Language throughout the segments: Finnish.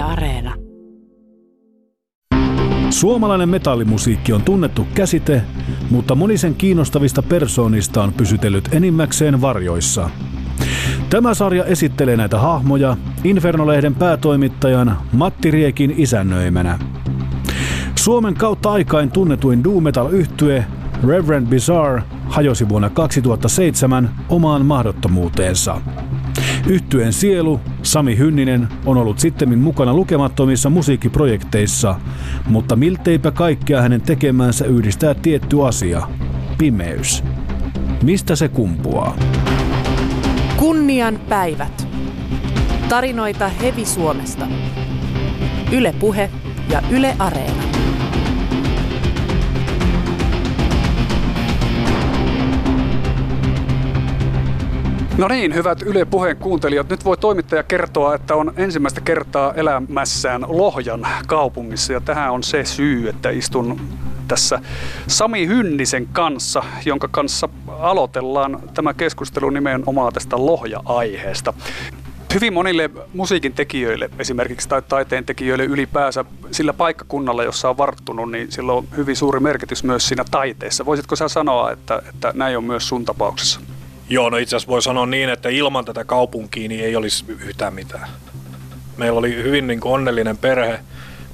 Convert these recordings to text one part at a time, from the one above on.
Areena. Suomalainen metallimusiikki on tunnettu käsite, mutta monisen kiinnostavista persoonista on pysytellyt enimmäkseen varjoissa. Tämä sarja esittelee näitä hahmoja Inferno-lehden päätoimittajan Matti Riekin isännöimänä. Suomen kautta aikain tunnetuin doom metal yhtye Reverend Bizarre hajosi vuonna 2007 omaan mahdottomuuteensa. Yhtyeen sielu, Sami Hynninen, on ollut sittemmin mukana lukemattomissa musiikkiprojekteissa, mutta milteipä kaikkea hänen tekemänsä yhdistää tietty asia, pimeys. Mistä se kumpuaa? Kunnian päivät. Tarinoita Hevi Suomesta. Yle Puhe ja Yle Areena. No niin, hyvät Yle Puheen kuuntelijat. Nyt voi toimittaja kertoa, että on ensimmäistä kertaa elämässään Lohjan kaupungissa. Ja tähän on se syy, että istun tässä Sami Hynnisen kanssa, jonka kanssa aloitellaan tämä keskustelu nimenomaan tästä Lohja-aiheesta. Hyvin monille musiikin tekijöille esimerkiksi tai taiteen tekijöille ylipäänsä sillä paikkakunnalla, jossa on varttunut, niin sillä on hyvin suuri merkitys myös siinä taiteessa. Voisitko sä sanoa, että, että näin on myös sun tapauksessa? Joo, no itse asiassa voi sanoa niin, että ilman tätä kaupunkia niin ei olisi yhtään mitään. Meillä oli hyvin niin kuin onnellinen perhe,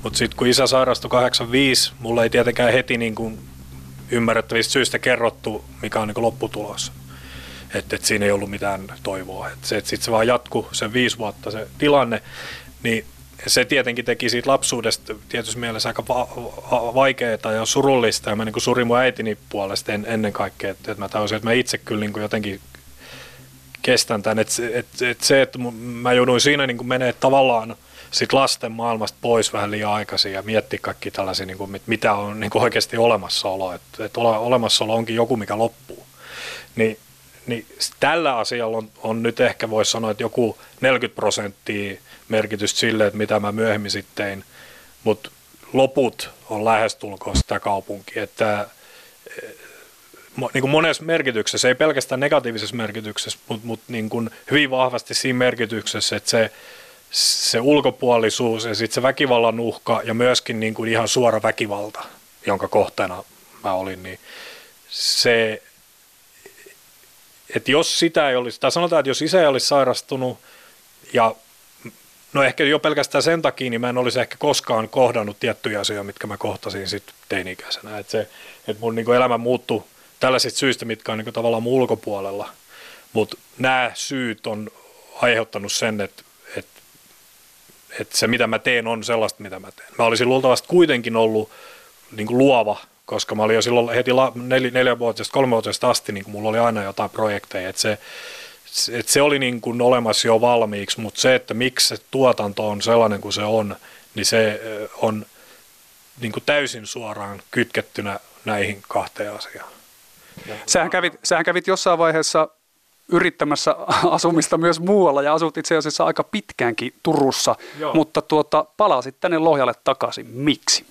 mutta sitten kun isä sairastui 85, mulla ei tietenkään heti niin kuin ymmärrettävistä syistä kerrottu, mikä on niin kuin lopputulos. Että et siinä ei ollut mitään toivoa. Et se, että sitten se vaan jatkuu sen viisi vuotta se tilanne, niin se tietenkin teki siitä lapsuudesta tietysti mielessä aika va- va- vaikeaa ja surullista. Ja mä niin surin mun äitini puolesta en, ennen kaikkea, että, että mä tajusin, että mä itse kyllä niin jotenkin kestän tämän. Että et, et se, että mä jouduin siinä niin menee tavallaan sit lasten maailmasta pois vähän liian aikaisin ja miettiä kaikki tällaisia, niin kuin, mitä on niin kuin oikeasti olemassaolo. Että et ole, olemassaolo onkin joku, mikä loppuu. Niin, niin tällä asialla on, on nyt ehkä voisi sanoa, että joku 40 prosenttia merkitystä sille, että mitä mä myöhemmin sitten tein, mutta loput on lähestulkoon sitä kaupunkia, että eh, niin kuin monessa merkityksessä, ei pelkästään negatiivisessa merkityksessä, mutta, mutta niin kuin hyvin vahvasti siinä merkityksessä, että se, se ulkopuolisuus ja sitten se väkivallan uhka ja myöskin niin kuin ihan suora väkivalta, jonka kohteena mä olin, niin se, että jos sitä ei olisi, tai sanotaan, että jos isä ei olisi sairastunut ja No ehkä jo pelkästään sen takia, niin mä en olisi ehkä koskaan kohdannut tiettyjä asioita, mitkä mä kohtasin sitten teini-ikäisenä. Että se, että mun niin elämä muuttui tällaisista syistä, mitkä on niin tavallaan mun ulkopuolella. Mutta nämä syyt on aiheuttanut sen, että, että, että se mitä mä teen on sellaista, mitä mä teen. Mä olisin luultavasti kuitenkin ollut niin kuin luova, koska mä olin jo silloin heti nel, neljävuotiaasta, kolmevuotiaasta asti, niin mulla oli aina jotain projekteja. Että se, et se oli niin kuin olemassa jo valmiiksi, mutta se, että miksi se tuotanto on sellainen kuin se on, niin se on niin kuin täysin suoraan kytkettynä näihin kahteen asiaan. Sähän kävit, sähän kävit jossain vaiheessa yrittämässä asumista myös muualla ja asut itse asiassa aika pitkäänkin Turussa, Joo. mutta tuota, palasit tänne Lohjalle takaisin. Miksi?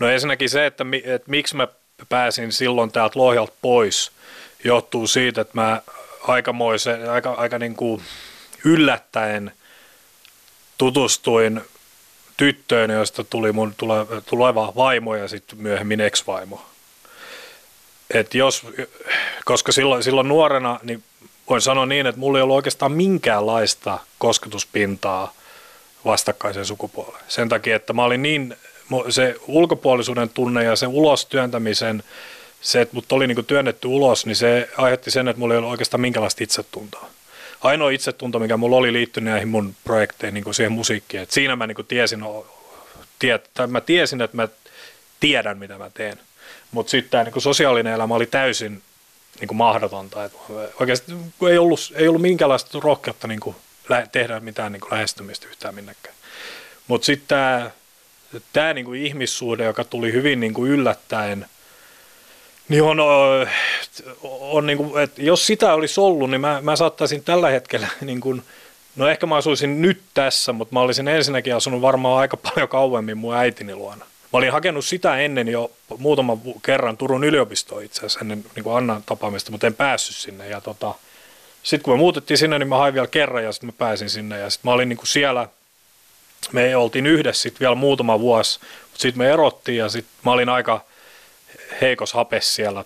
No ensinnäkin se, että, että miksi mä pääsin silloin täältä Lohjalta pois, johtuu siitä, että mä aikamoisen, aika, aika niin kuin yllättäen tutustuin tyttöön, josta tuli mun tuleva vaimo ja sitten myöhemmin ex-vaimo. Et jos, koska silloin, silloin nuorena, niin voin sanoa niin, että mulla ei ollut oikeastaan minkäänlaista kosketuspintaa vastakkaisen sukupuoleen. Sen takia, että mä olin niin, se ulkopuolisuuden tunne ja sen ulos työntämisen se, että mut oli niinku työnnetty ulos, niin se aiheutti sen, että mulla ei ollut oikeastaan minkälaista itsetuntoa. Ainoa itsetunto, mikä mulla oli liittynyt näihin mun projekteihin, niin siihen musiikkiin, että siinä mä niinku tiesin, tiet, tai mä tiesin, että mä tiedän, mitä mä teen. Mutta sitten tämä niinku sosiaalinen elämä oli täysin niinku mahdotonta. Et oikeasti ei ollut, ei ollut minkäänlaista rohkeutta niinku tehdä mitään niinku lähestymistä yhtään minnekään. Mutta sitten tämä niinku ihmissuhde, joka tuli hyvin niinku yllättäen – niin on, on niin kuin, että jos sitä olisi ollut, niin mä, mä saattaisin tällä hetkellä, niin kuin, no ehkä mä asuisin nyt tässä, mutta mä olisin ensinnäkin asunut varmaan aika paljon kauemmin mun äitini luona. Mä olin hakenut sitä ennen jo muutaman kerran Turun yliopistoon itse asiassa ennen niin kuin Annan tapaamista, mutta en päässyt sinne. Ja tota, sitten kun me muutettiin sinne, niin mä hain vielä kerran ja sitten mä pääsin sinne. Ja sitten mä olin niin kuin siellä me oltiin yhdessä sitten vielä muutama vuosi, mutta sitten me erottiin ja sitten mä olin aika heikos hapes siellä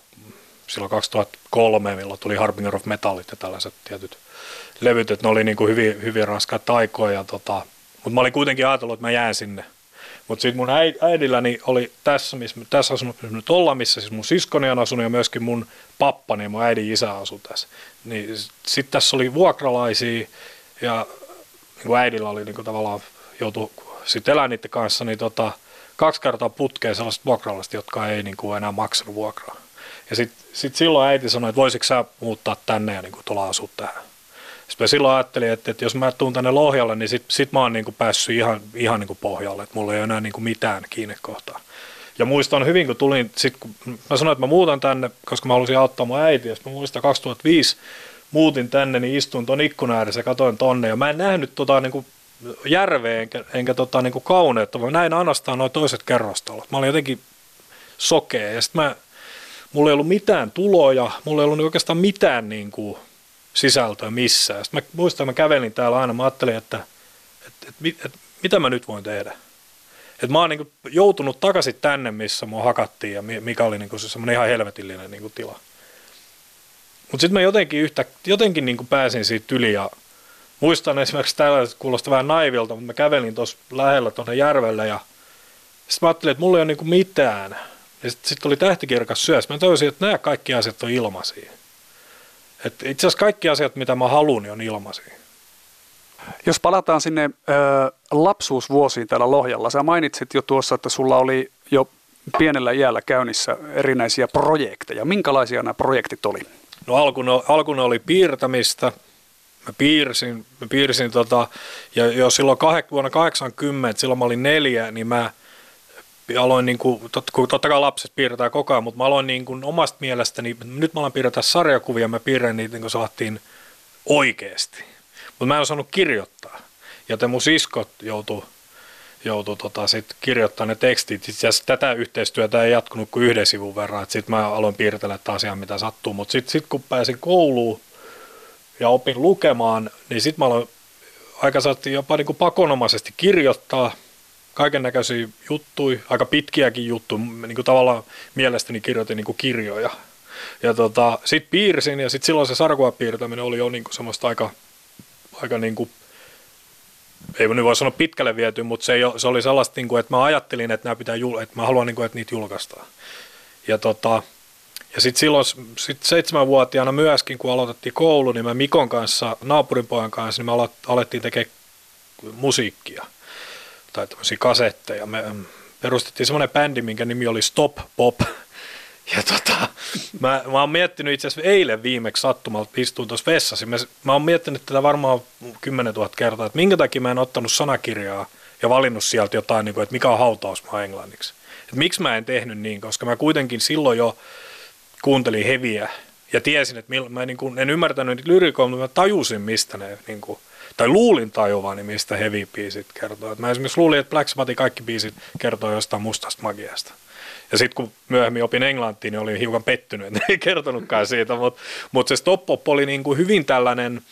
silloin 2003, milloin tuli Harbinger of Metallit ja tällaiset tietyt levyt, että ne oli niin kuin hyvin, hyvin raskaat taikoja, tota, mutta mä olin kuitenkin ajatellut, että mä jään sinne. Mutta sitten mun äidilläni oli tässä, missä tässä asunut missä nyt ollaan, missä siis mun siskoni on asunut ja myöskin mun pappani ja mun äidin isä asui tässä. Niin sitten tässä oli vuokralaisia ja niin kuin äidillä oli niin kuin tavallaan joutu sitten elää niiden kanssa, niin tota, kaksi kertaa putkeen sellaiset vuokralaiset, jotka ei niin kuin enää maksanut vuokraa. Ja sitten sit silloin äiti sanoi, että voisitko sä muuttaa tänne ja niin kuin tulla asua tähän. Sitten mä silloin ajattelin, että, että jos mä tuun tänne Lohjalle, niin sit, sit mä oon niin kuin päässyt ihan, ihan niin kuin pohjalle, että mulla ei ole enää niin kuin mitään kiinnekohtaa. Ja muistan hyvin, kun tulin, sit, kun mä sanoin, että mä muutan tänne, koska mä halusin auttaa mun äitiä. Sitten mä muistan 2005 muutin tänne, niin istuin ton ikkunan ääressä ja katoin tonne. Ja mä en nähnyt tota niin kuin järveä enkä, enkä tota, niin kuin kauneutta, vaan näin ainoastaan noin toiset kerrostalot. Mä olin jotenkin sokea ja sitten mä, mulla ei ollut mitään tuloja, mulla ei ollut oikeastaan mitään niin kuin, sisältöä missään. Sitten mä muistan, mä kävelin täällä aina, mä ajattelin, että, että, että, että, että mitä mä nyt voin tehdä. Että mä oon niin joutunut takaisin tänne, missä mua hakattiin ja mikä oli niin semmoinen ihan helvetillinen niin tila. Mutta sitten mä jotenkin, yhtä, jotenkin niin pääsin siitä yli ja muistan esimerkiksi täällä, kuulostaa vähän naivilta, mutta mä kävelin tuossa lähellä tuonne järvelle ja sitten mä ajattelin, että mulla ei ole niin mitään. Ja sitten sit tuli tähtikirkas syös. Mä tajusin, että nämä kaikki asiat on ilmaisia. Et itse asiassa kaikki asiat, mitä mä haluan, niin on ilmaisia. Jos palataan sinne ö, lapsuusvuosiin täällä Lohjalla, sä mainitsit jo tuossa, että sulla oli jo pienellä iällä käynnissä erinäisiä projekteja. Minkälaisia nämä projektit oli? No alkuun, alkuun oli piirtämistä. Mä piirsin, mä piirsin tota, ja jo silloin kah, vuonna 80, silloin mä olin neljä, niin mä aloin, niin kuin, tot, kun totta kai lapset piirretään koko ajan, mutta mä aloin niin kuin omasta mielestäni, nyt mä aloin piirtää sarjakuvia, mä piirrän niitä niin kuin saatiin oikeasti. Mutta mä en osannut kirjoittaa. Ja mun siskot joutu, joutu tota, sit kirjoittaa ne tekstit. Itse tätä yhteistyötä ei jatkunut kuin yhden sivun verran. Sitten mä aloin piirtellä taas ihan mitä sattuu. Mutta sitten sit kun pääsin kouluun ja opin lukemaan, niin sitten mä aloin aika saattiin jopa niin kuin pakonomaisesti kirjoittaa – kaiken näköisiä juttuja, aika pitkiäkin juttuja, niin kuin tavallaan mielestäni kirjoitin niin kuin kirjoja. Ja tota, sitten piirsin ja sitten silloin se piirtäminen oli jo niin kuin semmoista aika, aika niin kuin, ei nyt voi sanoa pitkälle viety, mutta se, ei, se oli sellaista, niin kuin, että mä ajattelin, että, nämä pitää, että mä haluan, niin kuin, että niitä julkaistaan. Ja, tota, ja sitten silloin sit seitsemänvuotiaana myöskin, kun aloitettiin koulu, niin mä Mikon kanssa, naapurin pojan kanssa, niin me alettiin tekemään musiikkia – tai tämmöisiä kasetteja. Me mm, perustettiin semmoinen bändi, minkä nimi oli Stop Pop. Ja tota, mä, mä oon miettinyt itse asiassa eilen viimeksi sattumalta, istuin tuossa vessassa. Mä, mä oon miettinyt tätä varmaan 10 000 kertaa, että minkä takia mä en ottanut sanakirjaa ja valinnut sieltä jotain, niin kuin, että mikä on hautausmaa englanniksi. Et miksi mä en tehnyt niin, koska mä kuitenkin silloin jo kuuntelin heviä ja tiesin, että mä niin kuin, en ymmärtänyt niitä lyrikoita, mutta mä tajusin, mistä ne niin kuin, tai luulin tajuvani, mistä heavy biisit kertoo. Mä esimerkiksi luulin, että Black Sabbathin kaikki biisit kertoo jostain mustasta magiasta. Ja sitten kun myöhemmin opin englantia, niin olin hiukan pettynyt, että ei kertonutkaan siitä, mutta mut se Stop oli niin kuin hyvin tällainen,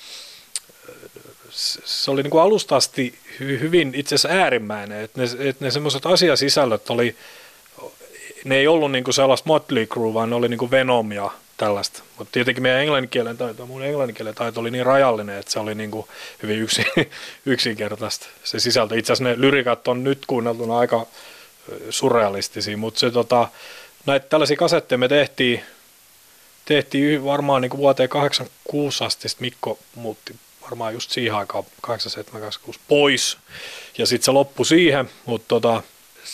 se oli niin kuin alusta asti hyvin itse asiassa äärimmäinen, että ne, et ne semmoiset asiasisällöt oli, ne ei ollut niin kuin sellaista Motley Crue, vaan ne oli niin kuin Venom ja tällaista. Mutta tietenkin meidän englanninkielen taito, mun englanninkielen taito oli niin rajallinen, että se oli niin kuin hyvin yksi, yksinkertaista se sisältö. Itse asiassa ne lyrikat on nyt kuunneltuna aika surrealistisia, mutta se tota, näitä tällaisia kasetteja me tehtiin, tehtiin varmaan niin kuin vuoteen 86 asti, Mikko muutti varmaan just siihen aikaan 87 pois, ja sitten se loppui siihen, mutta tota,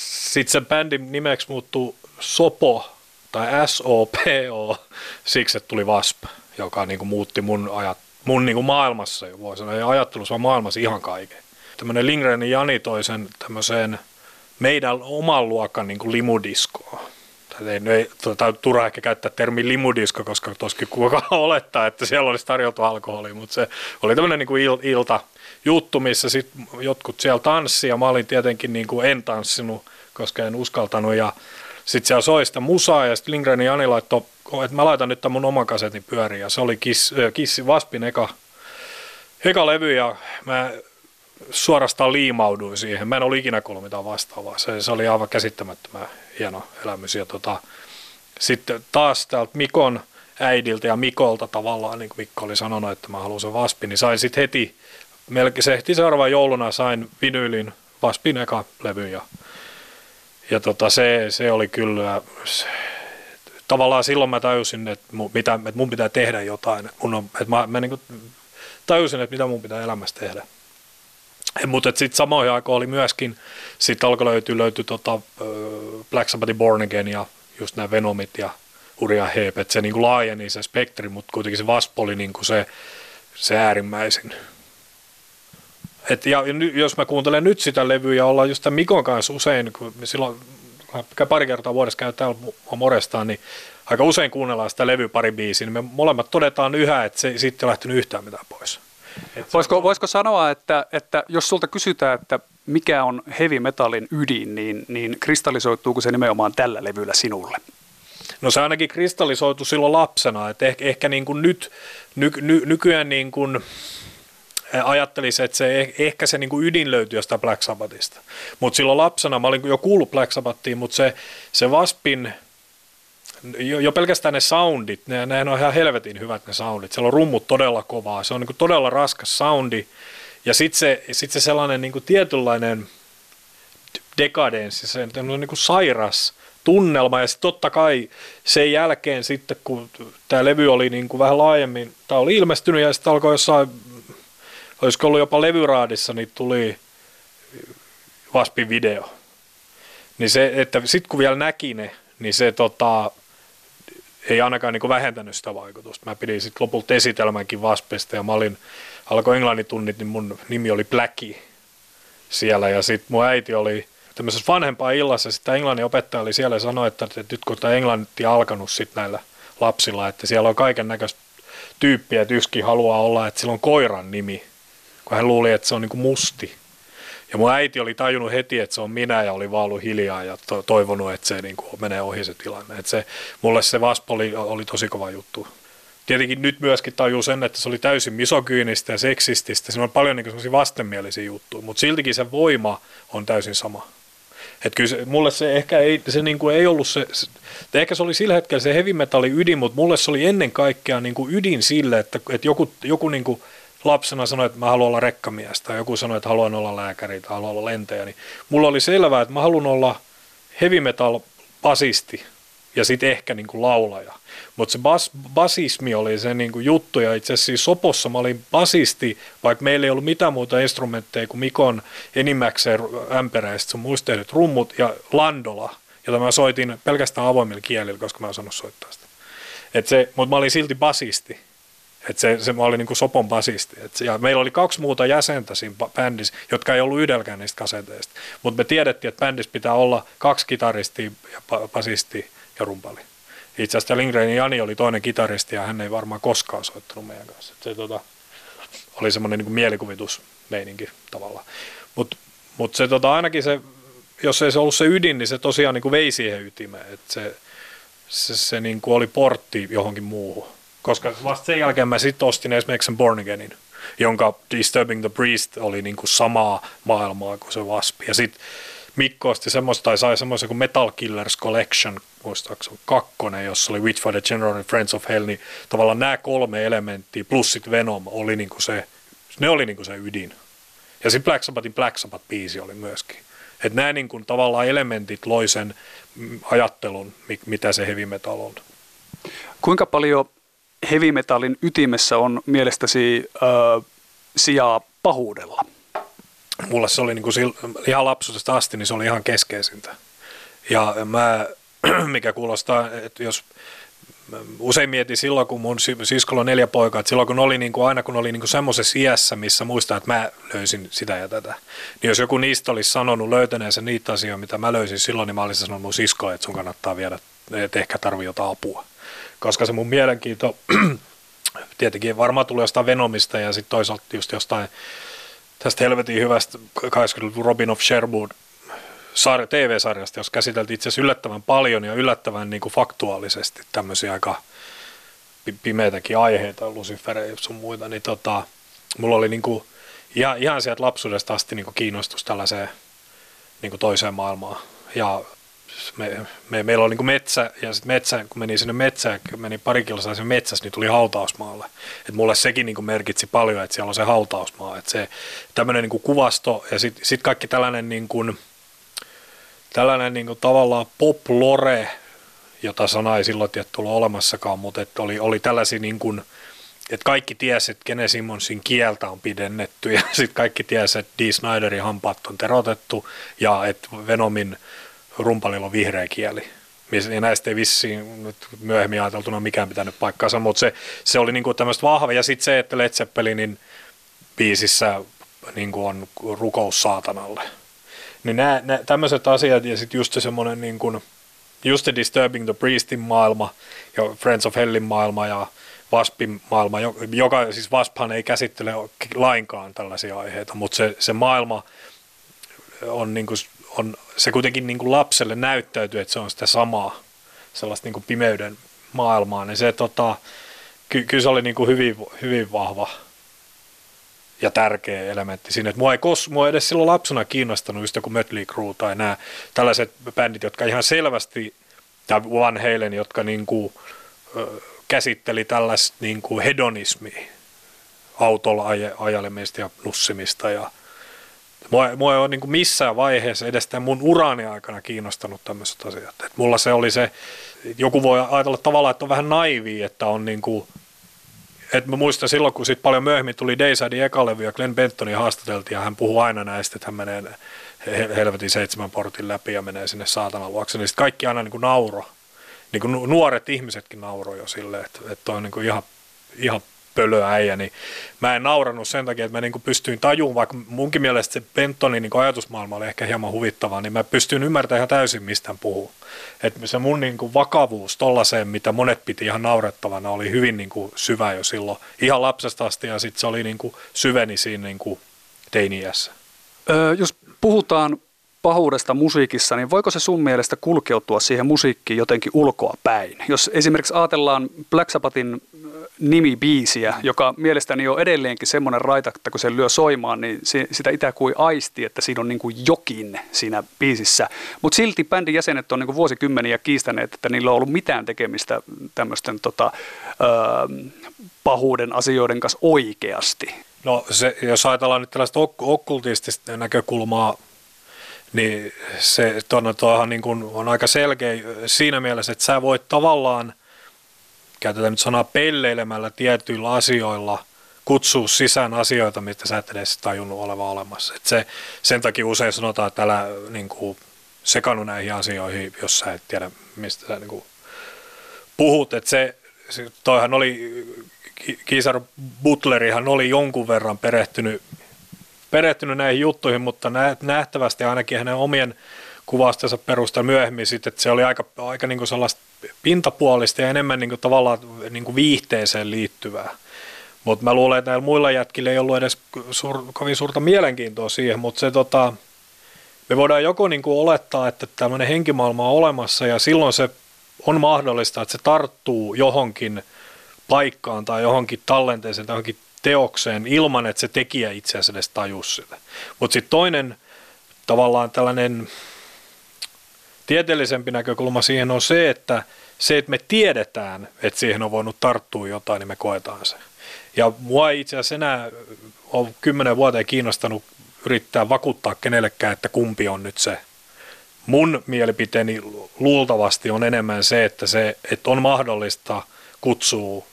sitten sen bändin nimeksi muuttui Sopo, tai SOPO, siksi että tuli VASP, joka niin kuin muutti mun, ajat, mun niin kuin maailmassa, voi sanoa, ja ajattelussa maailmassa ihan kaiken. Tämmöinen Lindgrenin Jani toi sen tämmöiseen meidän oman luokan niin kuin limudiskoon. Ei, ei tai turha ehkä käyttää termi limudisko, koska toskin kuka olettaa, että siellä olisi tarjoltu alkoholia, mutta se oli tämmöinen niin kuin il, ilta juttu, missä sit jotkut siellä tanssi ja mä olin tietenkin niin kuin en tanssinut, koska en uskaltanut ja sitten siellä soi sitä musaa ja sitten Lindgren ja Jani laittoi, että mä laitan nyt tämän mun oman kasetin pyöriin ja se oli Kiss, Kissi Vaspin eka, eka levy ja mä suorastaan liimauduin siihen. Mä en ollut ikinä kuullut mitään vastaavaa. Se, se oli aivan käsittämättömän hieno elämys. Ja tota, sitten taas täältä Mikon äidiltä ja Mikolta tavallaan, niin kuin Mikko oli sanonut, että mä haluan sen Vaspin, niin sain sitten heti, melkein se heti seuraavan jouluna sain vinyylin Vaspin eka levy ja, ja tota, se, se oli kyllä, se, tavallaan silloin mä tajusin, että mun, mitä, että mun pitää tehdä jotain, että, mun on, että mä, mä niin kuin tajusin, että mitä mun pitää elämässä tehdä. Mutta sitten samoihin aikoihin oli myöskin, sitten alkoi löytyä, löytyi tota, Black Sabbathin Born Again ja just nämä Venomit ja Uria Heep, että se niin kuin laajeni se spektri, mutta kuitenkin se Wasp oli kuin se, se äärimmäisin. Et ja, jos mä kuuntelen nyt sitä levyä ja ollaan just tämän Mikon kanssa usein, kun silloin pari kertaa vuodessa käy täällä Morestaan, niin aika usein kuunnellaan sitä levy pari biisiä, niin me molemmat todetaan yhä, että se siitä ei lähtenyt yhtään mitään pois. voisiko, voisiko sanoa, että, että jos sulta kysytään, että mikä on heavy metallin ydin, niin, niin kristallisoituuko se nimenomaan tällä levyllä sinulle? No se ainakin kristallisoitu silloin lapsena, että ehkä, ehkä niin kuin nyt, ny, ny, nykyään niin kuin ajattelisin, että se, eh, ehkä se niin kuin ydin löytyy jostain Black Sabbathista. Mutta silloin lapsena, mä olin jo kuullut Black Sabbathiin, mutta se, se Waspin, jo, jo pelkästään ne soundit, ne, ne on ihan helvetin hyvät ne soundit. Siellä on rummut todella kovaa, se on niin kuin todella raskas soundi. Ja sitten se, sit se sellainen niin kuin tietynlainen dekadenssi, se on niin kuin sairas tunnelma. Ja sitten totta kai sen jälkeen sitten, kun tämä levy oli niin kuin vähän laajemmin, tämä oli ilmestynyt ja sitten alkoi jossain, olisiko ollut jopa levyraadissa, niin tuli Vaspin video. Niin se, että sitten kun vielä näki ne, niin se tota, ei ainakaan niin vähentänyt sitä vaikutusta. Mä pidin sitten lopulta esitelmänkin Vaspesta ja mä olin, alkoi englannin tunnit, niin mun nimi oli Blackie siellä ja sitten mun äiti oli tämmöisessä vanhempaa illassa, sitten englannin opettaja oli siellä ja sanoi, että, että nyt kun tämä englanti alkanut sitten näillä lapsilla, että siellä on kaiken näköistä tyyppiä, että yksikin haluaa olla, että sillä on koiran nimi, kun hän luuli, että se on niin kuin musti. Ja mun äiti oli tajunnut heti, että se on minä ja oli vaan ollut hiljaa ja to- toivonut, että se niin kuin menee ohi se tilanne. Että se, mulle se Vaspo oli, oli tosi kova juttu. Tietenkin nyt myöskin tajuu sen, että se oli täysin misokyynistä ja seksististä. Siinä on paljon niin vastenmielisiä juttuja, mutta siltikin se voima on täysin sama. Että kyllä se, mulle se ehkä ei, se niin kuin ei ollut se, se, ehkä se oli sillä hetkellä se heavy metalli ydin, mutta mulle se oli ennen kaikkea niin kuin ydin sille, että, että joku, joku niin kuin lapsena sanoi, että mä haluan olla rekkamies, tai joku sanoi, että haluan olla lääkäri tai haluan olla lentäjä, niin mulla oli selvää, että mä haluan olla heavy metal basisti ja sitten ehkä niin kuin laulaja. Mutta se bas, basismi oli se niin kuin juttu, ja itse asiassa siis Sopossa mä olin basisti, vaikka meillä ei ollut mitään muuta instrumentteja kuin Mikon enimmäkseen ämpäreistä, sun muistehdyt rummut ja landola, jota mä soitin pelkästään avoimilla kielillä, koska mä en osannut soittaa sitä. Se, mutta mä olin silti basisti. Et se, se, mä olin niin kuin Sopon basisti. Et, ja meillä oli kaksi muuta jäsentä siinä bändissä, jotka ei ollut yhdelläkään niistä kaseteista. Mutta me tiedettiin, että bändissä pitää olla kaksi kitaristia ja basisti ja rumpali. Itse asiassa Lindgrenin Jani oli toinen kitaristi ja hän ei varmaan koskaan soittanut meidän kanssa. se tota, oli semmoinen niin mielikuvitusmeininki tavallaan. Mutta mut se tota, ainakin se, jos ei se ollut se ydin, niin se tosiaan niin kuin vei siihen ytimeen. Et se se, se niin kuin oli portti johonkin muuhun. Koska vasta sen jälkeen mä sitten ostin esimerkiksi sen Born Againin, jonka Disturbing the Priest oli niin kuin samaa maailmaa kuin se Wasp. Ja sitten Mikko osti semmoista, tai sai semmoisen kuin Metal Killers Collection, muistaakseni kakkonen, jossa oli Witch for the General and Friends of Hell, niin tavallaan nämä kolme elementtiä plus sitten Venom oli niinku se, ne oli niinku se ydin. Ja sitten Black Sabbathin Black Sabbath-biisi oli myöskin. Että nämä niinku tavallaan elementit loi sen ajattelun, mitä se heavy metal on. Kuinka paljon heavy metalin ytimessä on mielestäsi äh, sijaa pahuudella? mulle se oli niin kuin ihan lapsuudesta asti, niin se oli ihan keskeisintä. Ja mä, mikä kuulostaa, että jos usein mietin silloin, kun mun siskolla on neljä poikaa, että silloin kun oli niin kuin, aina kun oli niin kuin semmoisessa iässä, missä muistaa, että mä löysin sitä ja tätä, niin jos joku niistä olisi sanonut löytäneensä niitä asioita, mitä mä löysin silloin, niin mä olisin sanonut mun siskolle, että sun kannattaa viedä, että ehkä tarvii jotain apua. Koska se mun mielenkiinto, tietenkin varmaan tulee jostain Venomista ja sitten toisaalta just jostain tästä helvetin hyvästä 80 Robin of Sherwood sarja, TV-sarjasta, jos käsiteltiin itse asiassa yllättävän paljon ja yllättävän niin kuin faktuaalisesti tämmöisiä aika pimeitäkin aiheita, Lucifer ja sun muita, niin tota, mulla oli niin kuin ihan, ihan sieltä lapsuudesta asti niin kuin kiinnostus tällaiseen niin kuin toiseen maailmaan. Ja me, me, meillä oli niin metsä, ja sitten metsä, kun meni sinne metsään, meni pari kilsaa sinne metsässä, niin tuli hautausmaalle. Et mulle sekin niin merkitsi paljon, että siellä on se hautausmaa. Että se tämmöinen niin kuvasto, ja sitten sit kaikki tällainen, niin kuin, tällainen niin kuin tavallaan pop-lore, jota sana ei silloin tiedä tullut olemassakaan, mutta että oli, oli tällaisia niin kuin, että kaikki tiesi, että Kene Simonsin kieltä on pidennetty ja sitten kaikki tiesi, että Dee Snyderin hampaat on terotettu ja että Venomin rumpalilla on vihreä kieli. Ja näistä ei vissiin nyt myöhemmin ajateltuna mikään pitänyt paikkaansa, mutta se, se oli niinku tämmöistä vahva. Ja sitten se, että Led Zeppelinin biisissä niinku on rukous saatanalle. Niin nämä, nämä tämmöiset asiat ja sitten just se semmoinen niin kuin, just the Disturbing the Priestin maailma ja Friends of Hellin maailma ja Waspin maailma, joka siis Wasphan ei käsittele lainkaan tällaisia aiheita, mutta se, se maailma on, niin kuin, on se kuitenkin niin kuin lapselle näyttäytyy, että se on sitä samaa, sellaista niin kuin pimeyden maailmaa, niin se tota, ky, kyllä se oli niin kuin hyvin, hyvin vahva ja tärkeä elementti siinä. Että mua ei kos, mua edes silloin lapsena kiinnostanut just joku Mötley Crue tai nämä tällaiset bändit, jotka ihan selvästi, tai Van Halen, jotka niin kuin, käsitteli tällaista niin kuin hedonismia, autolla aj- ajelemista ja nussimista ja Mua, mua ei ole niin kuin missään vaiheessa edes tämän mun urani aikana kiinnostanut tämmöiset asiat. Et mulla se oli se, joku voi ajatella tavallaan, että on vähän naivi, että on niin kuin, että mä muistan silloin, kun sitten paljon myöhemmin tuli Daysidin eka levy ja Glenn Bentoni haastateltiin ja hän puhuu aina näistä, että hän menee helvetin seitsemän portin läpi ja menee sinne saatanan luokse, niin kaikki aina niin kuin nauro. Niin kuin nuoret ihmisetkin nauroi jo silleen, että, että on niin kuin ihan, ihan pölöäijä, niin mä en naurannut sen takia, että mä niin pystyin tajuun, vaikka munkin mielestä se Bentonin niin ajatusmaailma oli ehkä hieman huvittavaa, niin mä pystyin ymmärtämään ihan täysin, mistä hän puhuu. Että se mun niin kuin vakavuus tollaiseen, mitä monet piti ihan naurettavana, oli hyvin niin kuin syvä jo silloin, ihan lapsesta asti, ja sitten se oli niin kuin syveni siinä niin kuin teiniässä. Öö, jos puhutaan pahuudesta musiikissa, niin voiko se sun mielestä kulkeutua siihen musiikkiin jotenkin ulkoa päin? Jos esimerkiksi ajatellaan Black Sabbathin nimibiisiä, joka mielestäni on edelleenkin semmoinen raita, että kun se lyö soimaan, niin sitä itse kuin aisti, että siinä on niin kuin jokin siinä biisissä. Mutta silti bändin jäsenet on niin kuin vuosikymmeniä kiistäneet, että niillä on ollut mitään tekemistä tämmöisten tota, öö, pahuuden asioiden kanssa oikeasti. No se, jos ajatellaan nyt tällaista ok- okkultistista näkökulmaa, niin se tuohan niin kuin on aika selkeä siinä mielessä, että sä voit tavallaan – käytetään nyt sanaa pelleilemällä tietyillä asioilla kutsua sisään asioita, mitä sä et edes tajunnut olevan olemassa. Et se, sen takia usein sanotaan, että älä niin kuin, sekannut näihin asioihin, jos sä et tiedä, mistä sä niin kuin, puhut. Et se, se, toihan oli, Kiisar Butlerihan oli jonkun verran perehtynyt, perehtynyt näihin juttuihin, mutta nähtävästi ainakin hänen omien kuvastensa perusteella myöhemmin sitten, että se oli aika, aika niin kuin sellaista pintapuolista ja enemmän niin kuin tavallaan niin kuin viihteeseen liittyvää. Mutta mä luulen, että näillä muilla jätkillä ei ollut edes suur, kovin suurta mielenkiintoa siihen, mutta se tota, me voidaan joko niin kuin olettaa, että tämmöinen henkimaailma on olemassa ja silloin se on mahdollista, että se tarttuu johonkin paikkaan tai johonkin tallenteeseen tai johonkin teokseen ilman, että se tekijä itse asiassa edes tajus sitä. Mutta sitten toinen tavallaan tällainen tieteellisempi näkökulma siihen on se, että se, että me tiedetään, että siihen on voinut tarttua jotain, niin me koetaan se. Ja mua ei itse asiassa enää ole kymmenen vuoteen kiinnostanut yrittää vakuuttaa kenellekään, että kumpi on nyt se. Mun mielipiteeni luultavasti on enemmän se, että, se, että on mahdollista kutsua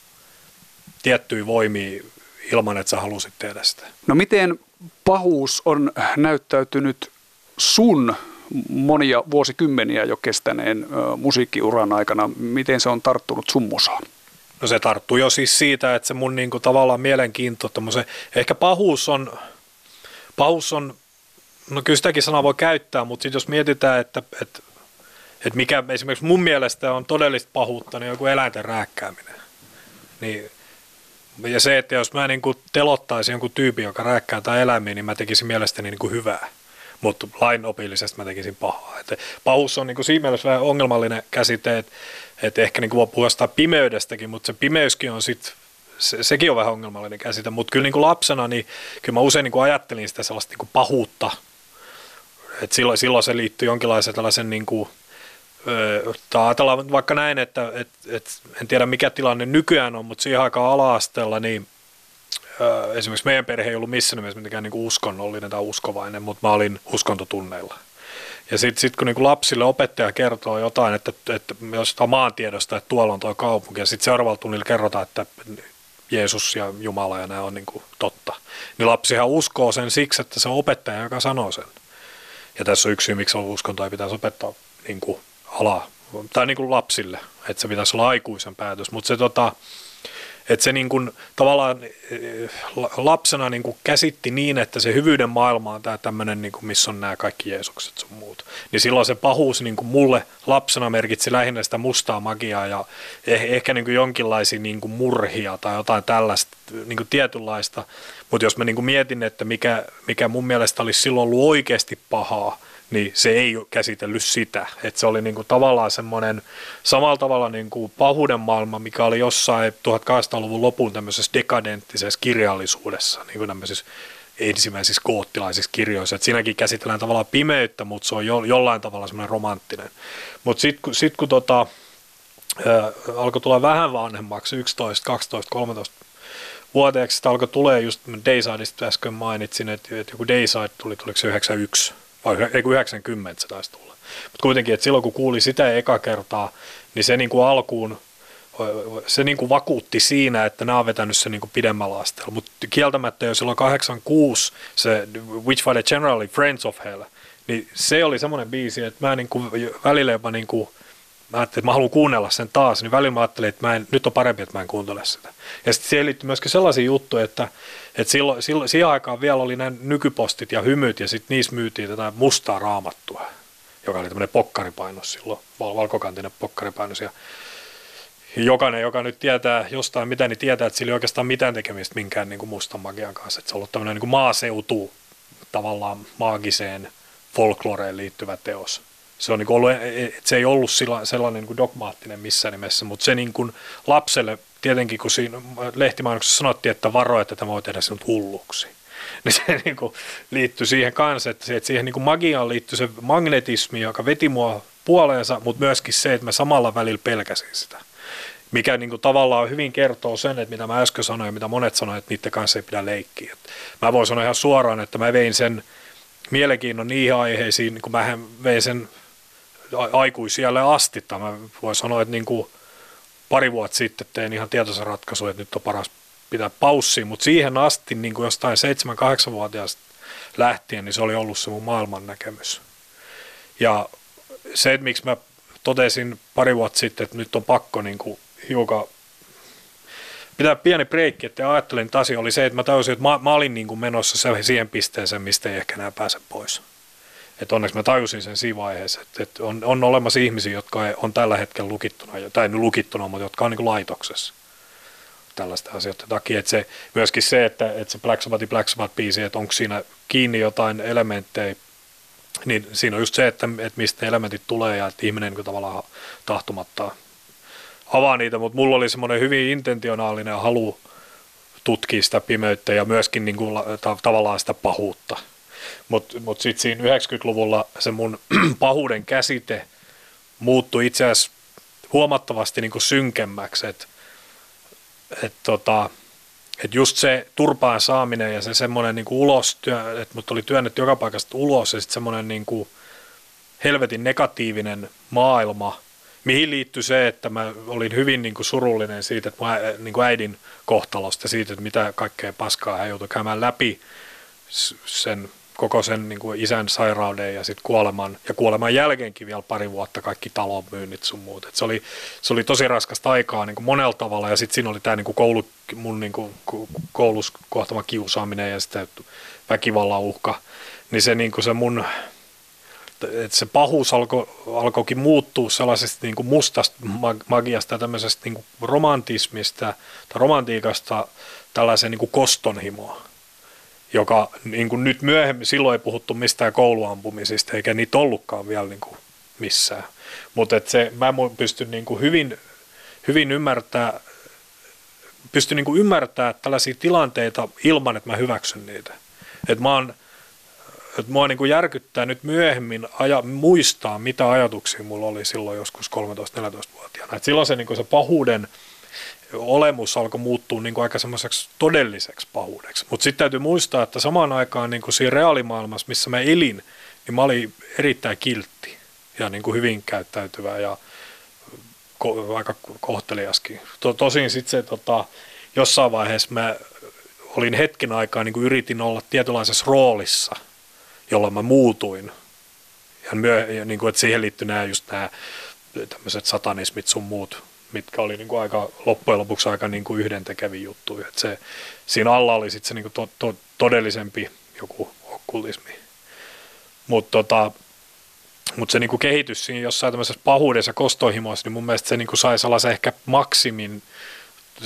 tiettyjä voimia ilman, että sä halusit tehdä sitä. No miten pahuus on näyttäytynyt sun monia vuosikymmeniä jo kestäneen musiikkiuran aikana. Miten se on tarttunut sun musaan? No se tarttuu jo siis siitä, että se mun niinku tavallaan mielenkiinto, ehkä pahuus on, pahuus on, no kyllä sitäkin sanaa voi käyttää, mutta sitten jos mietitään, että, että, että mikä esimerkiksi mun mielestä on todellista pahuutta, niin joku eläinten rääkkääminen. Niin, ja se, että jos mä niin kuin telottaisin jonkun tyypin, joka rääkkää tai eläimiä, niin mä tekisin mielestäni niin kuin hyvää mutta lainopillisesti mä tekisin pahaa. Et pahuus on niin siinä mielessä vähän ongelmallinen käsite, että et ehkä niin voi puhua pimeydestäkin, mutta se pimeyskin on sitten se, sekin on vähän ongelmallinen käsite, mutta kyllä niin kuin lapsena, niin kyllä mä usein niin kuin ajattelin sitä sellaista niin kuin pahuutta, että silloin, silloin se liittyy jonkinlaiseen tällaisen niin kuin, tai ajatellaan vaikka näin, että et, et, en tiedä mikä tilanne nykyään on, mutta siihen aikaan ala-asteella, niin esimerkiksi meidän perhe ei ollut missään nimessä mitenkään niin uskonnollinen tai uskovainen, mutta mä olin uskontotunneilla. Ja sitten sit kun niin lapsille opettaja kertoo jotain, että, että jostain maantiedosta, että tuolla on tuo kaupunki, ja sitten seuraavalla tunnilla kerrotaan, että Jeesus ja Jumala ja nämä on niin kuin totta, niin lapsihan uskoo sen siksi, että se on opettaja, joka sanoo sen. Ja tässä on yksi syy, miksi uskontoa ei pitäisi opettaa niin kuin ala, tai niin kuin lapsille, että se pitäisi olla aikuisen päätös. Mutta se tota, että se niin kuin, tavallaan eh, lapsena niin kuin käsitti niin, että se hyvyyden maailma on tämä tämmöinen, niin kuin, missä on nämä kaikki Jeesukset sun muut. Niin silloin se pahuus niin kuin mulle lapsena merkitsi lähinnä sitä mustaa magiaa ja eh, ehkä niin kuin jonkinlaisia niin kuin murhia tai jotain tällaista niin kuin tietynlaista. Mutta jos mä niin kuin mietin, että mikä, mikä mun mielestä olisi silloin ollut oikeasti pahaa, niin se ei käsitellyt sitä. Että se oli niin kuin tavallaan semmoinen samalla tavalla niin kuin pahuuden maailma, mikä oli jossain 1800-luvun lopun tämmöisessä dekadenttisessa kirjallisuudessa, niin kuin tämmöisissä ensimmäisissä koottilaisissa kirjoissa. Et siinäkin käsitellään tavallaan pimeyttä, mutta se on jo, jollain tavalla semmoinen romanttinen. Mutta sitten kun, sit, kun tota, ää, alkoi tulla vähän vanhemmaksi, 11, 12, 13 vuoteeksi, sitten alkoi tulee just Daysideista äsken mainitsin, että, että joku Dayside tuli, tuliko se 91, vai ei 90 se taisi tulla. Mutta kuitenkin, että silloin kun kuuli sitä eka kertaa, niin se niin kuin alkuun, se niin kuin vakuutti siinä, että nämä on vetänyt se niin kuin pidemmällä asteella. Mutta kieltämättä jo silloin 86 se Which Fighter Generally Friends of Hell, niin se oli semmoinen biisi, että mä niin kuin välillä jopa niin kuin mä ajattelin, että mä haluan kuunnella sen taas, niin välillä mä ajattelin, että mä en, nyt on parempi, että mä en kuuntele sitä. Ja sitten siihen liittyy myöskin sellaisia juttuja, että, että silloin, silloin, siihen aikaan vielä oli nämä nykypostit ja hymyt, ja sitten niissä myytiin tätä mustaa raamattua, joka oli tämmöinen pokkaripainos silloin, val- valkokantinen pokkaripainos, ja jokainen, joka nyt tietää jostain mitä, niin tietää, että sillä ei oikeastaan mitään tekemistä minkään niin kuin mustan magian kanssa. Että se on ollut tämmöinen niin maaseutu tavallaan maagiseen folkloreen liittyvä teos se, on niin ollut, e, e, se ei ollut sellainen niin dogmaattinen missään nimessä, mutta se niin kuin lapselle tietenkin, kun siinä lehtimainoksessa sanottiin, että varo, että tämä voi tehdä sinut hulluksi, niin se niin kuin liittyi siihen kanssa, että, se, että siihen niin kuin magiaan liittyy se magnetismi, joka veti mua puoleensa, mutta myöskin se, että mä samalla välillä pelkäsin sitä. Mikä niin kuin tavallaan hyvin kertoo sen, että mitä mä äsken sanoin ja mitä monet sanoivat, että niiden kanssa ei pidä leikkiä. Mä voin sanoa ihan suoraan, että mä vein sen mielenkiinnon niihin aiheisiin, kun mä vein sen aikuisialle asti. Mä voin sanoa, että niin kuin pari vuotta sitten tein ihan tietoisen ratkaisun, että nyt on paras pitää paussiin, mutta siihen asti niin kuin jostain 7-8-vuotiaasta lähtien, niin se oli ollut se mun maailman näkemys. Ja se, että miksi mä totesin pari vuotta sitten, että nyt on pakko niin kuin hiukan pitää pieni breikki, että ajattelin, että asia oli se, että mä tajusin, että mä, mä olin niin kuin menossa siihen pisteeseen, mistä ei ehkä enää pääse pois. Että onneksi mä tajusin sen siinä vaiheessa, että, että on, on olemassa ihmisiä, jotka on tällä hetkellä lukittuna, tai lukittuna, mutta jotka on niin laitoksessa tällaista asioiden takia. Että se, myöskin se, että, että se Black Sabbath, Black Sabbath-biisi, että onko siinä kiinni jotain elementtejä, niin siinä on just se, että, että mistä ne elementit tulee ja että ihminen niin tavallaan tahtomatta avaa niitä, mutta mulla oli semmoinen hyvin intentionaalinen halu tutkia sitä pimeyttä ja myöskin niin kuin, tavallaan sitä pahuutta – mutta mut, mut sitten siinä 90-luvulla se mun pahuuden käsite muuttui itse asiassa huomattavasti niin kuin synkemmäksi, että et tota, et just se turpaan saaminen ja se semmoinen niin ulos, että mut oli työnnetty joka paikasta ulos ja sitten semmoinen niin kuin helvetin negatiivinen maailma, mihin liittyi se, että mä olin hyvin niin kuin surullinen siitä, että mä, niin kuin äidin kohtalosta siitä, että mitä kaikkea paskaa hän joutui käymään läpi sen koko sen niin kuin isän sairauden ja sitten kuoleman, ja kuoleman jälkeenkin vielä pari vuotta kaikki talon myynnit sun muut. Et se, oli, se oli tosi raskasta aikaa niin kuin monella tavalla, ja sitten siinä oli tämä niin kuin koulu, mun niin kuin koulus kohtama kiusaaminen ja sitten väkivallan uhka, niin se, niin kuin se mun että se pahuus alkoi alkoikin muuttua sellaisesta niin kuin mustasta magiasta ja tämmöisestä niin kuin romantismista tai romantiikasta tällaiseen niin kuin kostonhimoon joka niin kuin nyt myöhemmin, silloin ei puhuttu mistään kouluampumisista, eikä niitä ollutkaan vielä niin kuin missään. Mutta se, mä pystyn niin kuin hyvin, hyvin ymmärtää pystyn niin kuin ymmärtämään tällaisia tilanteita ilman, että mä hyväksyn niitä. Että mä oon, että mua niin kuin järkyttää nyt myöhemmin aja, muistaa, mitä ajatuksia mulla oli silloin joskus 13-14-vuotiaana. Et silloin se, niin kuin se pahuuden olemus alkoi muuttua niin kuin aika semmoiseksi todelliseksi pahuudeksi. Mutta sitten täytyy muistaa, että samaan aikaan niin kuin siinä reaalimaailmassa, missä mä elin, niin mä olin erittäin kiltti ja niin kuin hyvin käyttäytyvä ja ko- aika kohteliaskin. To- tosin sitten se tota, jossain vaiheessa mä olin hetken aikaa, niin kuin yritin olla tietynlaisessa roolissa, jolloin mä muutuin. Ja, myö, ja niin kuin, että siihen liittyy nämä just nämä tämmöiset satanismit sun muut, mitkä oli niin kuin aika, loppujen lopuksi aika niin kuin yhdentekeviä juttuja. Että se, siinä alla oli sitten se niin kuin to, to, todellisempi joku okkultismi. Mutta tota, mut se niinku kehitys siinä jossain tämmöisessä pahuudessa kostohimoissa, niin mun mielestä se niinku sai sellaisen ehkä maksimin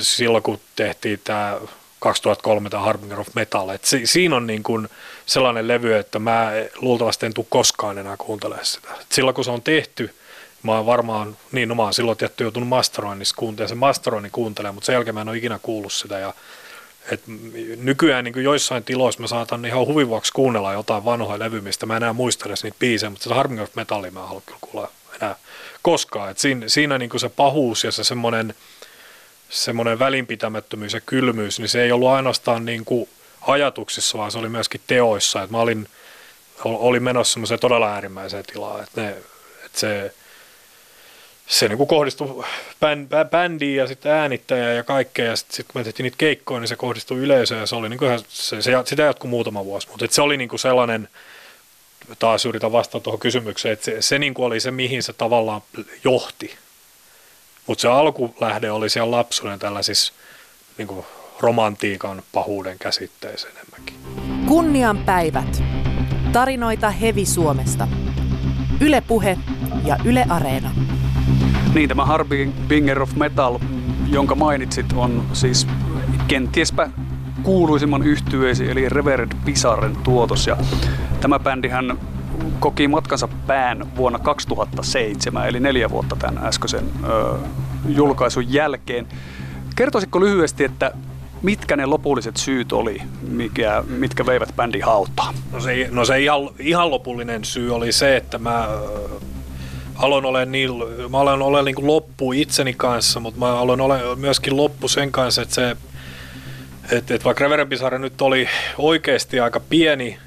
silloin, kun tehtiin tämä 2003 tämä Harbinger of Metal. Et si, siinä on niin kuin sellainen levy, että mä luultavasti en tule koskaan enää kuuntelemaan sitä. Et silloin kun se on tehty, mä oon varmaan, niin no mä oon silloin tietty joutunut masteroinnissa kuuntelemaan, sen masteroinnin kuuntelemaan, mutta sen jälkeen mä en ole ikinä kuullut sitä ja et nykyään niin joissain tiloissa mä saatan ihan huvin vuoksi kuunnella jotain vanhoja levyä, mistä mä enää muista edes niitä biisejä, mutta sitä Harming of Metallia mä en halua kyllä kuulla enää koskaan. Et siinä, siinä niin se pahuus ja se semmoinen, semmoinen välinpitämättömyys ja kylmyys, niin se ei ollut ainoastaan niin kuin ajatuksissa, vaan se oli myöskin teoissa. Et mä olin, olin menossa semmoiseen todella äärimmäiseen tilaan, että, ne, että se se niin kohdistui bändiin ja sitten äänittäjään ja kaikkea. Ja sitten sit kun me tehtiin niitä keikkoja, niin se kohdistui yleisöön ja se oli niin kuin se, se, sitä jatkui muutama vuosi. Mutta se oli niin kuin sellainen, taas yritän vastata tuohon kysymykseen, että se, se niin kuin oli se, mihin se tavallaan johti. Mutta se alkulähde oli siellä lapsuuden tällaisissa niin kuin romantiikan pahuuden käsitteissä enemmänkin. Kunnian päivät. Tarinoita Hevi Suomesta. Yle Puhe ja Yle Areena. Niin, tämä Harbinger of Metal, jonka mainitsit, on siis kentiespä kuuluisimman yhtyeesi, eli Revered Pisaren tuotos. Ja tämä bändihän koki matkansa pään vuonna 2007, eli neljä vuotta tämän äskeisen ö, julkaisun jälkeen. Kertoisitko lyhyesti, että mitkä ne lopulliset syyt oli, mikä, mitkä veivät bändin hautaan? No se, no se ihan, ihan lopullinen syy oli se, että mä aloin olla niin, mä aloin olla niin kuin loppu itseni kanssa, mutta mä aloin olla myöskin loppu sen kanssa, että se, että, että vaikka Reverend nyt oli oikeasti aika pieni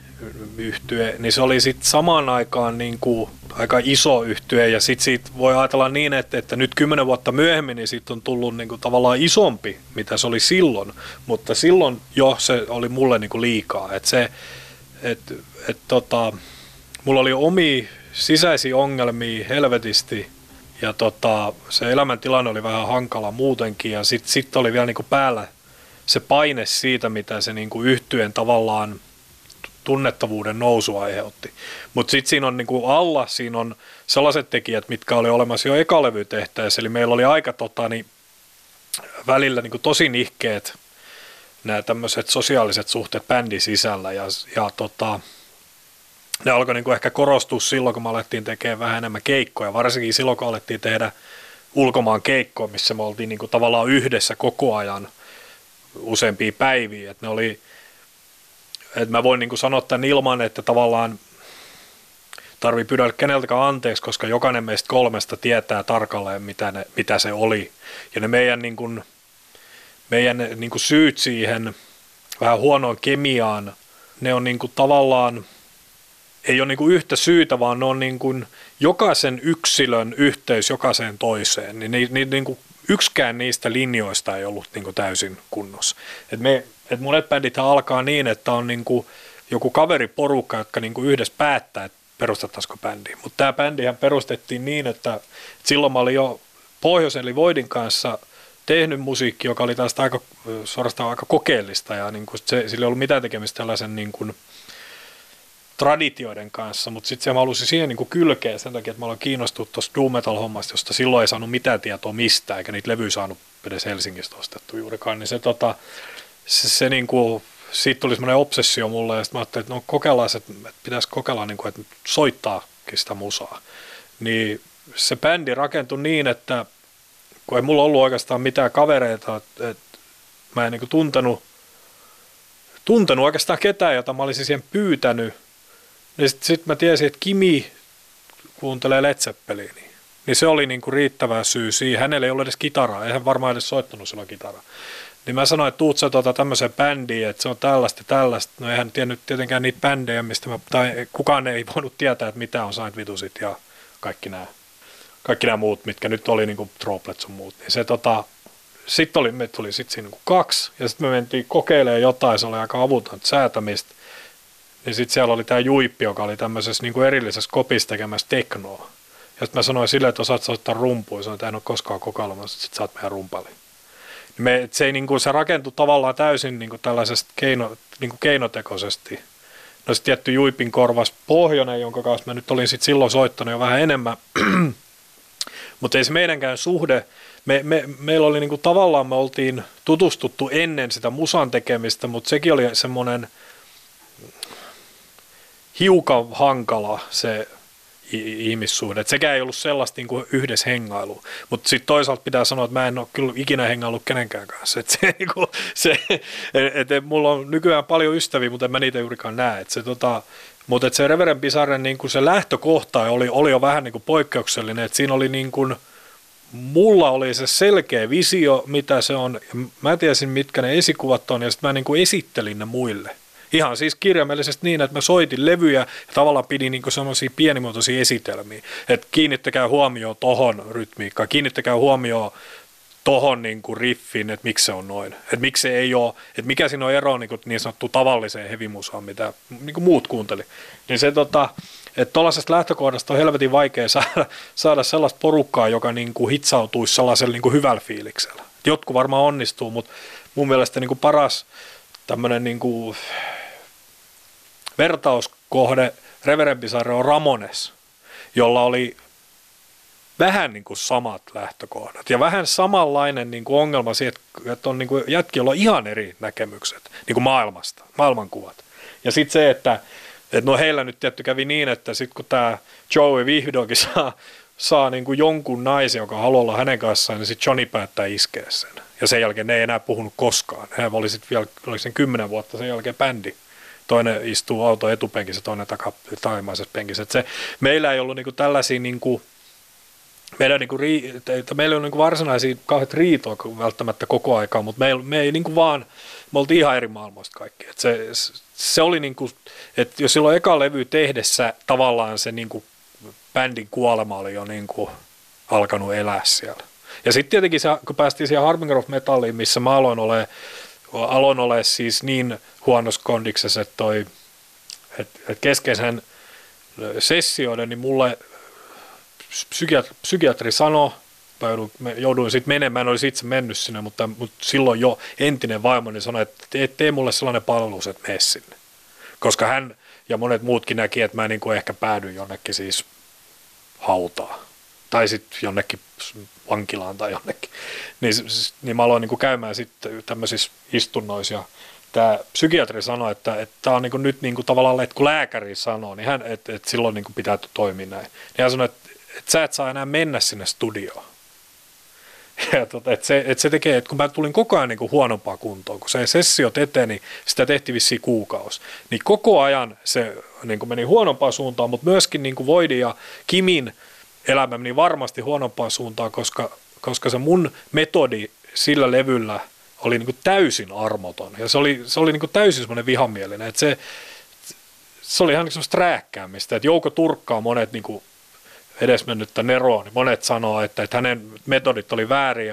yhtye, niin se oli sitten samaan aikaan niin kuin aika iso yhtye. Ja sitten siitä voi ajatella niin, että, että nyt kymmenen vuotta myöhemmin niin siitä on tullut niin kuin tavallaan isompi, mitä se oli silloin, mutta silloin jo se oli mulle niin kuin liikaa, että se, että, että tota, mulla oli omi sisäisiä ongelmia helvetisti ja tota, se elämäntilanne oli vähän hankala muutenkin ja sitten sit oli vielä niinku päällä se paine siitä, mitä se niinku yhtyen tavallaan tunnettavuuden nousu aiheutti. Mutta sitten siinä on niinku alla, siinä on sellaiset tekijät, mitkä oli olemassa jo ekalevytehtäessä, eli meillä oli aika tota, niin, välillä niinku tosi nihkeet nämä tämmöiset sosiaaliset suhteet bändin sisällä ja, ja tota, ne alkoi niin kuin ehkä korostua silloin, kun me alettiin tekemään vähän enemmän keikkoja, varsinkin silloin, kun alettiin tehdä ulkomaan keikkoja, missä me oltiin niin kuin tavallaan yhdessä koko ajan useampia päiviä. Että ne oli, että mä voin niin kuin sanoa tämän ilman, että tavallaan tarvii pyydellä keneltäkään anteeksi, koska jokainen meistä kolmesta tietää tarkalleen, mitä, ne, mitä se oli. Ja ne meidän, niin kuin, meidän niin kuin syyt siihen vähän huonoon kemiaan, ne on niin kuin tavallaan – ei ole niin yhtä syytä, vaan ne on niin kuin jokaisen yksilön yhteys jokaiseen toiseen. Niin, niin, niin, niin kuin yksikään niistä linjoista ei ollut niin kuin täysin kunnossa. Et me, et monet bändit alkaa niin, että on niin kuin joku kaveriporukka, jotka niin kuin yhdessä päättää, että perustettaisiko bändi. Mutta tämä bändihän perustettiin niin, että, että silloin mä olin jo Pohjoisen eli Voidin kanssa tehnyt musiikki, joka oli tästä aika, suorastaan aika kokeellista ja niin kuin se, sillä ei ollut mitään tekemistä tällaisen niin kuin, traditioiden kanssa, mutta sitten se mä halusin siihen niin kylkeä sen takia, että mä olen kiinnostunut tuosta doom metal hommasta, josta silloin ei saanut mitään tietoa mistään, eikä niitä levyjä saanut edes Helsingistä ostettu juurikaan, niin se, tota, se, se niin kuin, siitä tuli semmoinen obsessio mulle, ja sitten mä ajattelin, että no kokeillaan, että, että pitäisi kokeilla, niin kuin, että soittaakin sitä musaa. Niin se bändi rakentui niin, että kun ei mulla ollut oikeastaan mitään kavereita, että, että Mä en niin kuin tuntenut, tuntenut oikeastaan ketään, jota mä olisin siihen pyytänyt. Ja sitten sit mä tiesin, että Kimi kuuntelee Led Zeppelinia. Niin se oli niin kuin riittävä syy siihen. Hänellä ei ollut edes kitaraa, eihän varmaan edes soittanut silloin kitaraa. Niin mä sanoin, että tuut sä tuota tämmöiseen bändiin, että se on tällaista tällaista. No eihän tiennyt tietenkään niitä bändejä, mistä mä, tai kukaan ei voinut tietää, että mitä on Saint Vitusit ja kaikki nämä, kaikki nämä muut, mitkä nyt oli niin Troplet sun muut. Niin se tota, sitten oli, me tuli sitten siinä niin kaksi, ja sitten me mentiin kokeilemaan jotain, se oli aika avuton säätämistä. Niin sitten siellä oli tämä Juippi, joka oli tämmöisessä niin kuin erillisessä kopissa tekemässä teknoa. Ja sitten mä sanoin silleen, että osaat soittaa rumpuja, sanoin, että en ole koskaan kokeillut, mutta sitten saat meidän rumpali. Niin me, se, ei, niin kuin, se rakentui tavallaan täysin niin kuin tällaisesta keino, niin kuin keinotekoisesti. No sitten tietty Juipin korvas Pohjonen, jonka kanssa mä nyt olin sit silloin soittanut jo vähän enemmän. mutta ei se meidänkään suhde, me, me, meillä oli niin kuin, tavallaan me oltiin tutustuttu ennen sitä musan tekemistä, mutta sekin oli semmoinen hiukan hankala se ihmissuhde. Et sekään ei ollut sellaista niin kuin yhdessä hengailu. Mutta sitten toisaalta pitää sanoa, että mä en ole kyllä ikinä hengailut kenenkään kanssa. Et se, niin kuin, se, et, et, mulla on nykyään paljon ystäviä, mutta en mä niitä juurikaan näe. Et se, tota, mutta et se Reverend Pisaren niin kuin se lähtökohta oli, oli jo vähän niin kuin poikkeuksellinen. Et siinä oli niin kuin, mulla oli se selkeä visio, mitä se on. Mä tiesin, mitkä ne esikuvat on, ja sitten mä niin kuin esittelin ne muille. Ihan siis kirjaimellisesti niin, että mä soitin levyjä ja tavallaan pidin niin semmoisia pienimuotoisia esitelmiä. Että kiinnittäkää huomioon tohon rytmiikkaan, kiinnittäkää huomioon tohon niin kuin riffin, että miksi se on noin. Että miksi se ei ole, että mikä siinä on ero niin, kuin niin sanottu tavalliseen hevimusaan, mitä niin kuin muut kuunteli. Niin se tota, että tuollaisesta lähtökohdasta on helvetin vaikea saada, saada sellaista porukkaa, joka niin kuin hitsautuisi sellaisella niin kuin hyvällä fiiliksellä. Jotkut varmaan onnistuu, mutta mun mielestä niin kuin paras tämmöinen niin kuin vertauskohde Reverendisarre on Ramones, jolla oli vähän niin kuin samat lähtökohdat ja vähän samanlainen niin kuin ongelma siitä, että on niin kuin jätkillä on ihan eri näkemykset niin kuin maailmasta, maailmankuvat. Ja sitten se, että, että no heillä nyt tietty kävi niin, että sitten kun tämä Joey vihdoinkin saa, saa niin kuin jonkun naisen, joka haluaa olla hänen kanssaan, niin sitten Johnny päättää iskeä sen. Ja sen jälkeen ne ei enää puhunut koskaan. He oli sitten vielä, oliko sen kymmenen vuotta sen jälkeen bändi toinen istuu auto etupenkissä, toinen takaimaisessa penkissä. Et se, meillä ei ollut niinku tällaisia niinku, meillä, niinku, että meillä on niinku varsinaisia kauheat riitoja välttämättä koko aikaa, mutta me ei, me ei niinku vaan, me oltiin ihan eri maailmoista kaikki. Et se, se oli niinku, että jos silloin eka levy tehdessä tavallaan se niinku bändin kuolema oli jo niinku alkanut elää siellä. Ja sitten tietenkin se, kun päästiin siihen Harbinger of Metalliin, missä mä aloin olemaan aloin ole siis niin huonossa kondiksessa, että, toi, että, että keskeisen sessioiden, niin mulle psykiatri, psykiatri sanoi, jouduin, jouduin sitten menemään, en olisi itse mennyt sinne, mutta, mutta silloin jo entinen vaimoni sanoi, että tee, tee mulle sellainen palvelus, että mene sinne. Koska hän ja monet muutkin näki, että mä niin kuin ehkä päädyin jonnekin siis hautaa. Tai sitten jonnekin vankilaan tai jonnekin. Niin, niin mä aloin niin kuin käymään sitten tämmöisissä istunnoissa ja tämä psykiatri sanoi, että tämä on niin kuin nyt niin kuin tavallaan, että kun lääkäri sanoo, niin hän, että, että silloin niin kuin pitää toimia näin. Niin hän sanoi, että, että sä et saa enää mennä sinne studioon. Ja tota, että se, että se tekee, että kun mä tulin koko ajan niin kuin huonompaa kuntoon, kun se sessio eteni, sitä tehtiin vissiin kuukausi, niin koko ajan se niin kuin meni huonompaan suuntaan, mutta myöskin niin kuin Voidi ja Kimin elämä meni varmasti huonompaan suuntaan, koska, koska se mun metodi sillä levyllä oli niin kuin täysin armoton. Ja se oli, se oli niin kuin täysin semmoinen vihamielinen. Että se, se oli ihan niin semmoista rääkkäämistä. Että Jouko Turkkaa monet niin kuin edesmennyttä Neroa, niin monet sanoo, että, että hänen metodit oli väärin.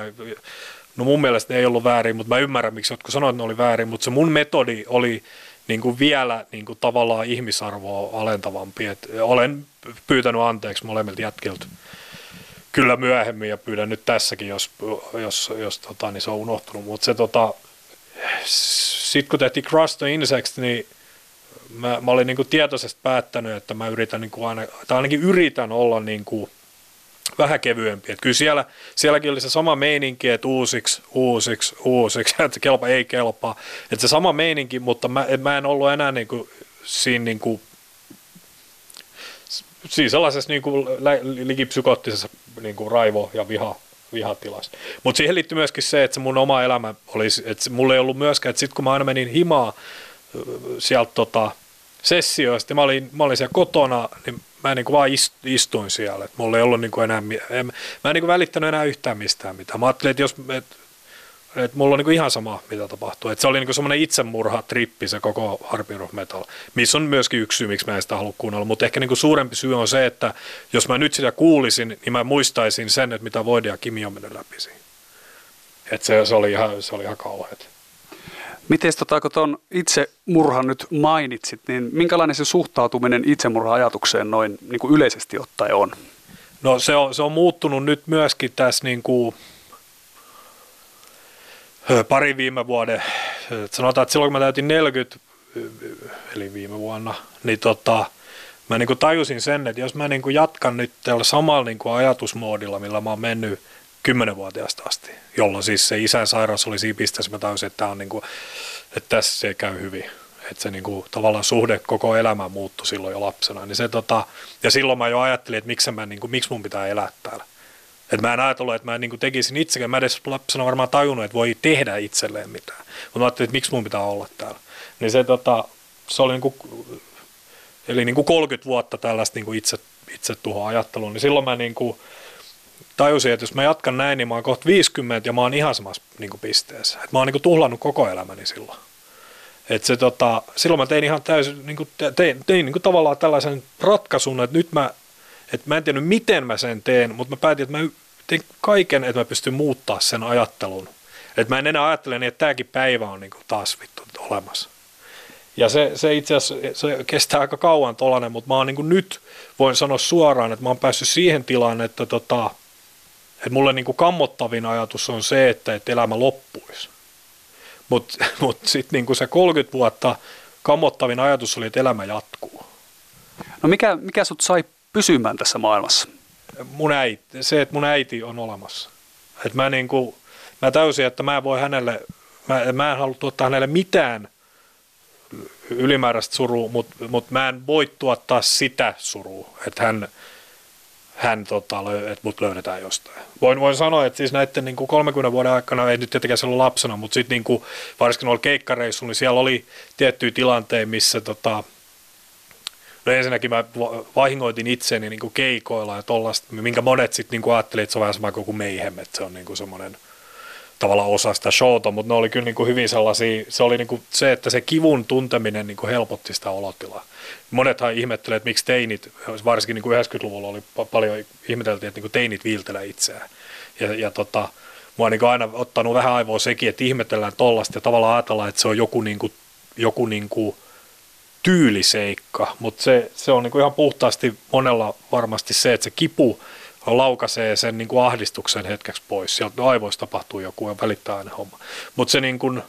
No mun mielestä ne ei ollut väärin, mutta mä ymmärrän, miksi jotkut sanoivat, että ne oli väärin. Mutta se mun metodi oli niin kuin vielä niin kuin tavallaan ihmisarvoa alentavampi. Et olen pyytänyt anteeksi molemmilta jätkiltä kyllä myöhemmin ja pyydän nyt tässäkin, jos, jos, jos tota, niin se on unohtunut. Mutta se tota, sitten kun tehtiin Crush the Insects, niin mä, mä olin niin kuin tietoisesti päättänyt, että mä yritän niin kuin aina, tai ainakin yritän olla niin kuin vähän kevyempi. Että kyllä siellä, sielläkin oli se sama meininki, että uusiksi, uusiksi, uusiksi, että kelpa ei kelpaa. Että se sama meininki, mutta mä, mä en ollut enää niin kuin, siinä niin kuin, siis sellaisessa niin kuin, likipsykottisessa niin kuin raivo- ja viha vihatilassa. Mutta siihen liittyy myöskin se, että se mun oma elämä oli, että mulla ei ollut myöskään, että sitten kun mä aina menin himaa sieltä tota, sessioista, mä olin, mä olin siellä kotona, niin mä niin kuin vaan istuin siellä, että mulla ei ollut niin kuin enää, en, mä en niin kuin välittänyt enää yhtään mistään mitään. Mä ajattelin, että jos, että et mulla on niinku ihan sama, mitä tapahtuu. Et se oli niinku semmoinen itsemurha-trippi se koko Rock Metal, missä on myöskin yksi syy, miksi mä en sitä halua kuunnella. Mutta ehkä niinku suurempi syy on se, että jos mä nyt sitä kuulisin, niin mä muistaisin sen, että mitä Voide ja Kimi on mennyt läpi siinä. Et se, se, oli ihan, se oli ihan kauheat. Miten tota, kun tuon itsemurhan nyt mainitsit, niin minkälainen se suhtautuminen itsemurha-ajatukseen noin niin kuin yleisesti ottaen on? No se on, se on muuttunut nyt myöskin tässä niin kuin pari viime vuoden, sanotaan, että silloin kun mä täytin 40, eli viime vuonna, niin tota, mä niin kuin tajusin sen, että jos mä niin kuin jatkan nyt tällä samalla niin kuin ajatusmoodilla, millä mä oon mennyt kymmenenvuotiaasta asti, jolloin siis se isän sairaus oli siinä pisteessä, mä tajusin, että, on niin kuin, että tässä se käy hyvin. Että se niin kuin, tavallaan suhde koko elämä muuttui silloin jo lapsena. Niin se, tota, ja silloin mä jo ajattelin, että miksi, mä, niin kuin, miksi mun pitää elää täällä. Et mä en ajatellut, että mä niin tekisin itsekään. Mä edes lapsena varmaan tajunnut, että voi tehdä itselleen mitään. Mutta mä ajattelin, että miksi mun pitää olla täällä. Niin se, tota, se oli niin kuin, eli niin kuin 30 vuotta tällaista niin kuin itse, itse tuohon ajatteluun. Niin silloin mä niin kuin tajusin, että jos mä jatkan näin, niin mä oon kohta 50 ja mä oon ihan samassa niin kuin pisteessä. Et mä oon niin kuin tuhlannut koko elämäni silloin. Et se, tota, silloin mä tein ihan täysin, niin kuin, tein, tein niin kuin tavallaan tällaisen ratkaisun, että nyt mä et mä en tiedä miten mä sen teen, mutta mä päätin, että mä teen kaiken, että mä pystyn muuttaa sen ajattelun. Että mä en enää ajattele niin, että tämäkin päivä on niinku taas vittu olemassa. Ja se, se itse asiassa se kestää aika kauan tolanen, mutta mä oon niin nyt, voin sanoa suoraan, että mä oon päässyt siihen tilaan, että, tota, että mulle niin kuin kammottavin ajatus on se, että, että elämä loppuisi. Mutta mut, mut sitten niin se 30 vuotta kammottavin ajatus oli, että elämä jatkuu. No mikä, mikä sut sai pysymään tässä maailmassa? Mun äiti, se, että mun äiti on olemassa. Et mä, niin kuin, mä täysin, että mä en voi hänelle, mä, mä en halua tuottaa hänelle mitään ylimääräistä surua, mutta mut mä en voi tuottaa sitä surua, että hän, hän tota, että mut löydetään jostain. Voin, voin sanoa, että siis näiden niin kuin 30 vuoden aikana, ei nyt tietenkään silloin lapsena, mutta sitten niin varsinkin noilla keikkareissuilla, niin siellä oli tiettyjä tilanteita, missä tota, No ensinnäkin mä vahingoitin itseni niin kuin keikoilla ja tollaista, minkä monet sitten niin ajattelivat, että se on vähän sama kuin meihem, että se on niin kuin semmoinen tavallaan osa sitä showta, mutta ne oli kyllä niin kuin hyvin sellaisia, se oli niin kuin se, että se kivun tunteminen niin kuin helpotti sitä olotilaa. Monethan ihmettelee, että miksi teinit, varsinkin niin kuin 90-luvulla oli paljon ihmeteltiin, että niin kuin teinit viiltelee itseään. Ja, ja tota, mua on niin aina ottanut vähän aivoa sekin, että ihmetellään tollasta ja tavallaan ajatellaan, että se on joku, niin kuin, joku niin kuin tyyliseikka, mutta se, se on niinku ihan puhtaasti monella varmasti se, että se kipu laukaisee sen niinku ahdistuksen hetkeksi pois. Sieltä aivoista tapahtuu joku ja välittää aina homma. Mutta se niinku,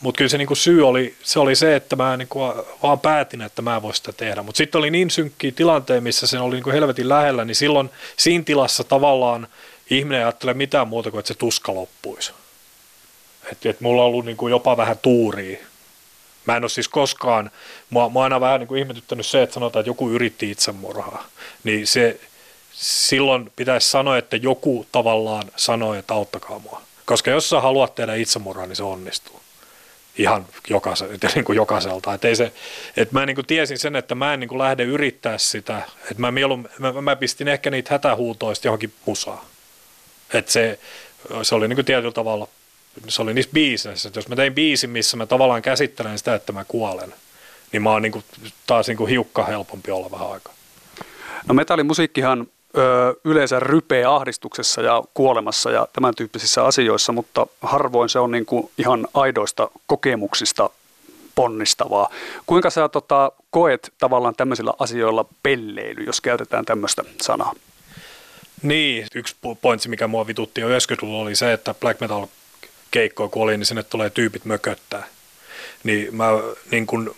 mut kyllä se niinku syy oli se, oli se että mä niinku vaan päätin, että mä voin sitä tehdä. Mutta sitten oli niin synkkiä tilanteen, missä se oli niinku helvetin lähellä, niin silloin siinä tilassa tavallaan ihminen ei ajattele mitään muuta kuin, että se tuska loppuisi. Että et mulla on ollut niinku jopa vähän tuuria Mä en ole siis koskaan, mua, mua aina vähän niin kuin ihmetyttänyt se, että sanotaan, että joku yritti itsemurhaa. Niin se, silloin pitäisi sanoa, että joku tavallaan sanoi, että auttakaa mua. Koska jos sä haluat tehdä itsemurhaa, niin se onnistuu. Ihan jokaise, niin kuin jokaiselta. Et ei se, et mä niin kuin tiesin sen, että mä en niin kuin lähde yrittää sitä. Et mä, mielun, mä, mä, pistin ehkä niitä hätähuutoista johonkin musaan. Et se, se oli niin kuin tietyllä tavalla se oli niissä biiseissä, jos mä tein biisin, missä mä tavallaan käsittelen sitä, että mä kuolen, niin mä oon niin kuin, taas niin kuin hiukka helpompi olla vähän aikaa. No metallimusiikkihan ö, yleensä rypeä ahdistuksessa ja kuolemassa ja tämän tyyppisissä asioissa, mutta harvoin se on niin kuin ihan aidoista kokemuksista ponnistavaa. Kuinka sä tota, koet tavallaan tämmöisillä asioilla pelleily, jos käytetään tämmöistä sanaa? Niin, yksi pointsi, mikä mua vitutti jo 90-luvulla oli se, että black metal keikkoa kun oli, niin sinne tulee tyypit mököttää. Niin mä niin kun,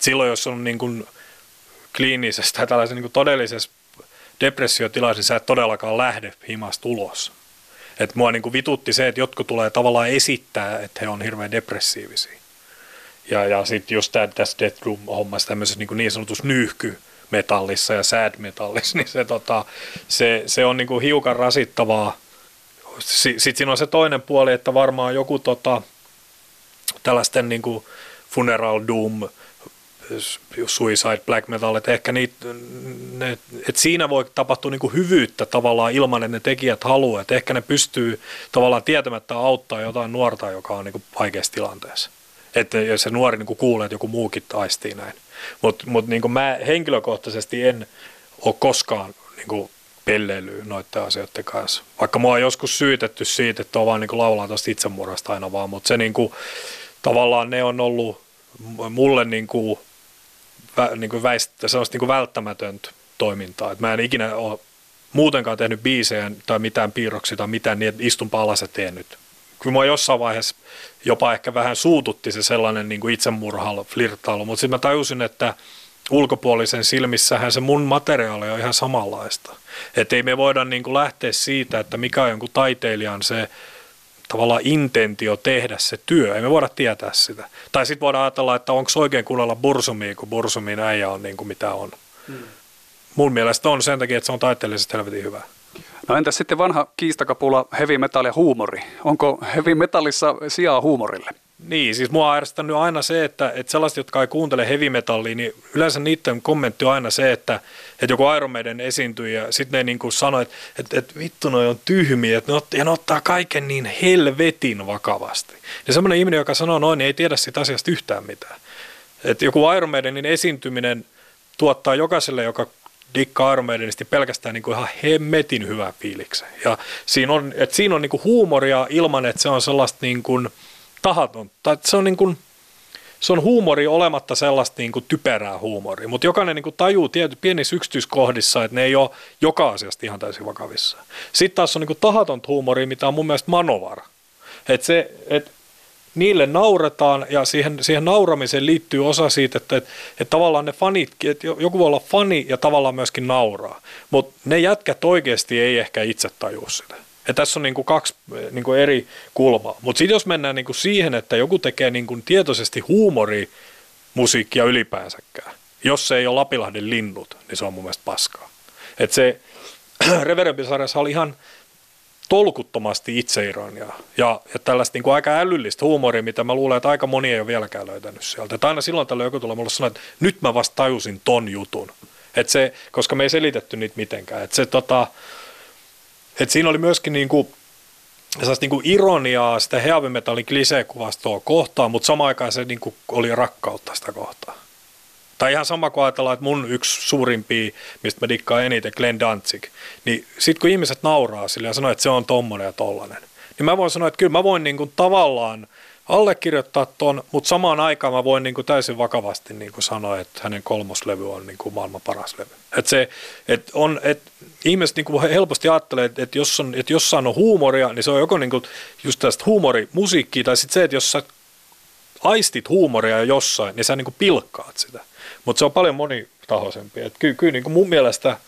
silloin jos on niin kun kliinisessä tai tällaisessa niin todellisessa depressiotilassa, niin sä et todellakaan lähde himasta ulos. Että mua niin vitutti se, että jotkut tulee tavallaan esittää, että he on hirveän depressiivisia. Ja, ja sitten just tämä, tässä Death Room-hommassa tämmöisessä niin, niin sanotussa nyyhky metallissa ja sad metallissa, niin se, tota, se, se on niin hiukan rasittavaa – sitten siinä on se toinen puoli, että varmaan joku tota, tällaisten niin kuin funeral doom, suicide, black metal, että ehkä niitä, ne, että siinä voi tapahtua niin kuin hyvyyttä tavallaan ilman, että ne tekijät haluaa, että ehkä ne pystyy tavallaan tietämättä auttaa jotain nuorta, joka on niin kuin vaikeassa tilanteessa. Että jos se nuori niin kuin kuulee, että joku muukin taistii näin. Mutta mut niin mä henkilökohtaisesti en ole koskaan niin kuin pelleilyä noiden asioiden kanssa. Vaikka mua on joskus syytetty siitä, että on vaan niin laulaa tuosta itsemurhasta aina vaan, mutta se niin kuin, tavallaan ne on ollut mulle niin kuin, vä, niin kuin väistä, sellaista niin kuin välttämätöntä toimintaa. Et mä en ikinä ole muutenkaan tehnyt biisejä tai mitään piirroksia tai mitään niin, istun alas ja teen nyt. Kyllä mua jossain vaiheessa jopa ehkä vähän suututti se sellainen niin kuin itsemurhailu, flirttailu, mutta sitten mä tajusin, että ulkopuolisen silmissähän se mun materiaali on ihan samanlaista. Että ei me voida niin kuin lähteä siitä, että mikä on jonkun taiteilijan se tavallaan intentio tehdä se työ. Ei me voida tietää sitä. Tai sitten voidaan ajatella, että onko oikein kuunnella Bursumia, kun Bursumin äijä on niin kuin mitä on. Hmm. Mun mielestä on sen takia, että se on taiteellisesti helvetin hyvä. No entäs sitten vanha kiistakapula heavy metal ja huumori? Onko heavy metallissa sijaa huumorille? Niin, siis mua on ärsyttänyt aina se, että, että sellaiset, jotka ei kuuntele heavy metallia, niin yleensä niiden kommentti on aina se, että, että joku Iron Maiden esiintyi ja sitten ne niin kuin sanoi, että, että, että vittu noi on tyhmiä, että ne, ot, ja ne ottaa kaiken niin helvetin vakavasti. Ja semmoinen ihminen, joka sanoo noin, niin ei tiedä siitä asiasta yhtään mitään. Että joku Iron Maidenin esiintyminen tuottaa jokaiselle, joka dikkaa Iron Maidenista pelkästään niin kuin ihan hemmetin hyvää fiiliksen. Ja siinä on, että siinä on niin kuin huumoria ilman, että se on sellaista niin kuin – tahaton, tai se on niin kuin, se on huumori olematta sellaista niin kuin typerää huumoria, mutta jokainen niin kuin tajuu tiety, pienissä yksityiskohdissa, että ne ei ole joka asiasta ihan täysin vakavissa. Sitten taas on niin kuin tahaton huumori, mitä on mun mielestä manovara. Että se, että niille nauretaan ja siihen, siihen nauramiseen liittyy osa siitä, että, että, että tavallaan ne fanit, että joku voi olla fani ja tavallaan myöskin nauraa, mutta ne jätkät oikeasti ei ehkä itse tajua sitä. Ja tässä on niin kuin kaksi niin kuin eri kulmaa. Mutta sitten jos mennään niin kuin siihen, että joku tekee niin kuin tietoisesti huumori musiikkia ylipäänsäkään, jos se ei ole Lapilahden linnut, niin se on mun mielestä paskaa. Et se Reverempi-sarjassa oli ihan tolkuttomasti itseironiaa ja, ja tällaista niin kuin aika älyllistä huumoria, mitä mä luulen, että aika moni ei ole vieläkään löytänyt sieltä. Että aina silloin tällöin joku tulee mulle sanoa, että nyt mä vasta tajusin ton jutun. Et se, koska me ei selitetty niitä mitenkään. Et se, tota, et siinä oli myöskin niin kuin, niin ironiaa sitä heavy metallin kliseekuvastoa kohtaan, mutta samaan aikaan se niin kuin oli rakkautta sitä kohtaa. Tai ihan sama kuin ajatellaan, että mun yksi suurimpia, mistä mä dikkaan eniten, Glenn Danzig, niin sitten kun ihmiset nauraa sille ja sanoo, että se on tommonen ja tollanen, niin mä voin sanoa, että kyllä mä voin niin tavallaan allekirjoittaa ton, mutta samaan aikaan mä voin niin kuin täysin vakavasti niin kuin sanoa, että hänen kolmoslevy on niin kuin maailman paras levy. Et se, et on, et ihmiset niin kuin helposti ajattelee, että, että, jos on, että jossain on huumoria, niin se on joko niin kuin just tästä huumorimusiikkia, tai sitten se, että jos sä aistit huumoria jossain, niin sä niin kuin pilkkaat sitä. Mutta se on paljon monitahoisempi. Et kyllä, kyllä niin kuin mun mielestä –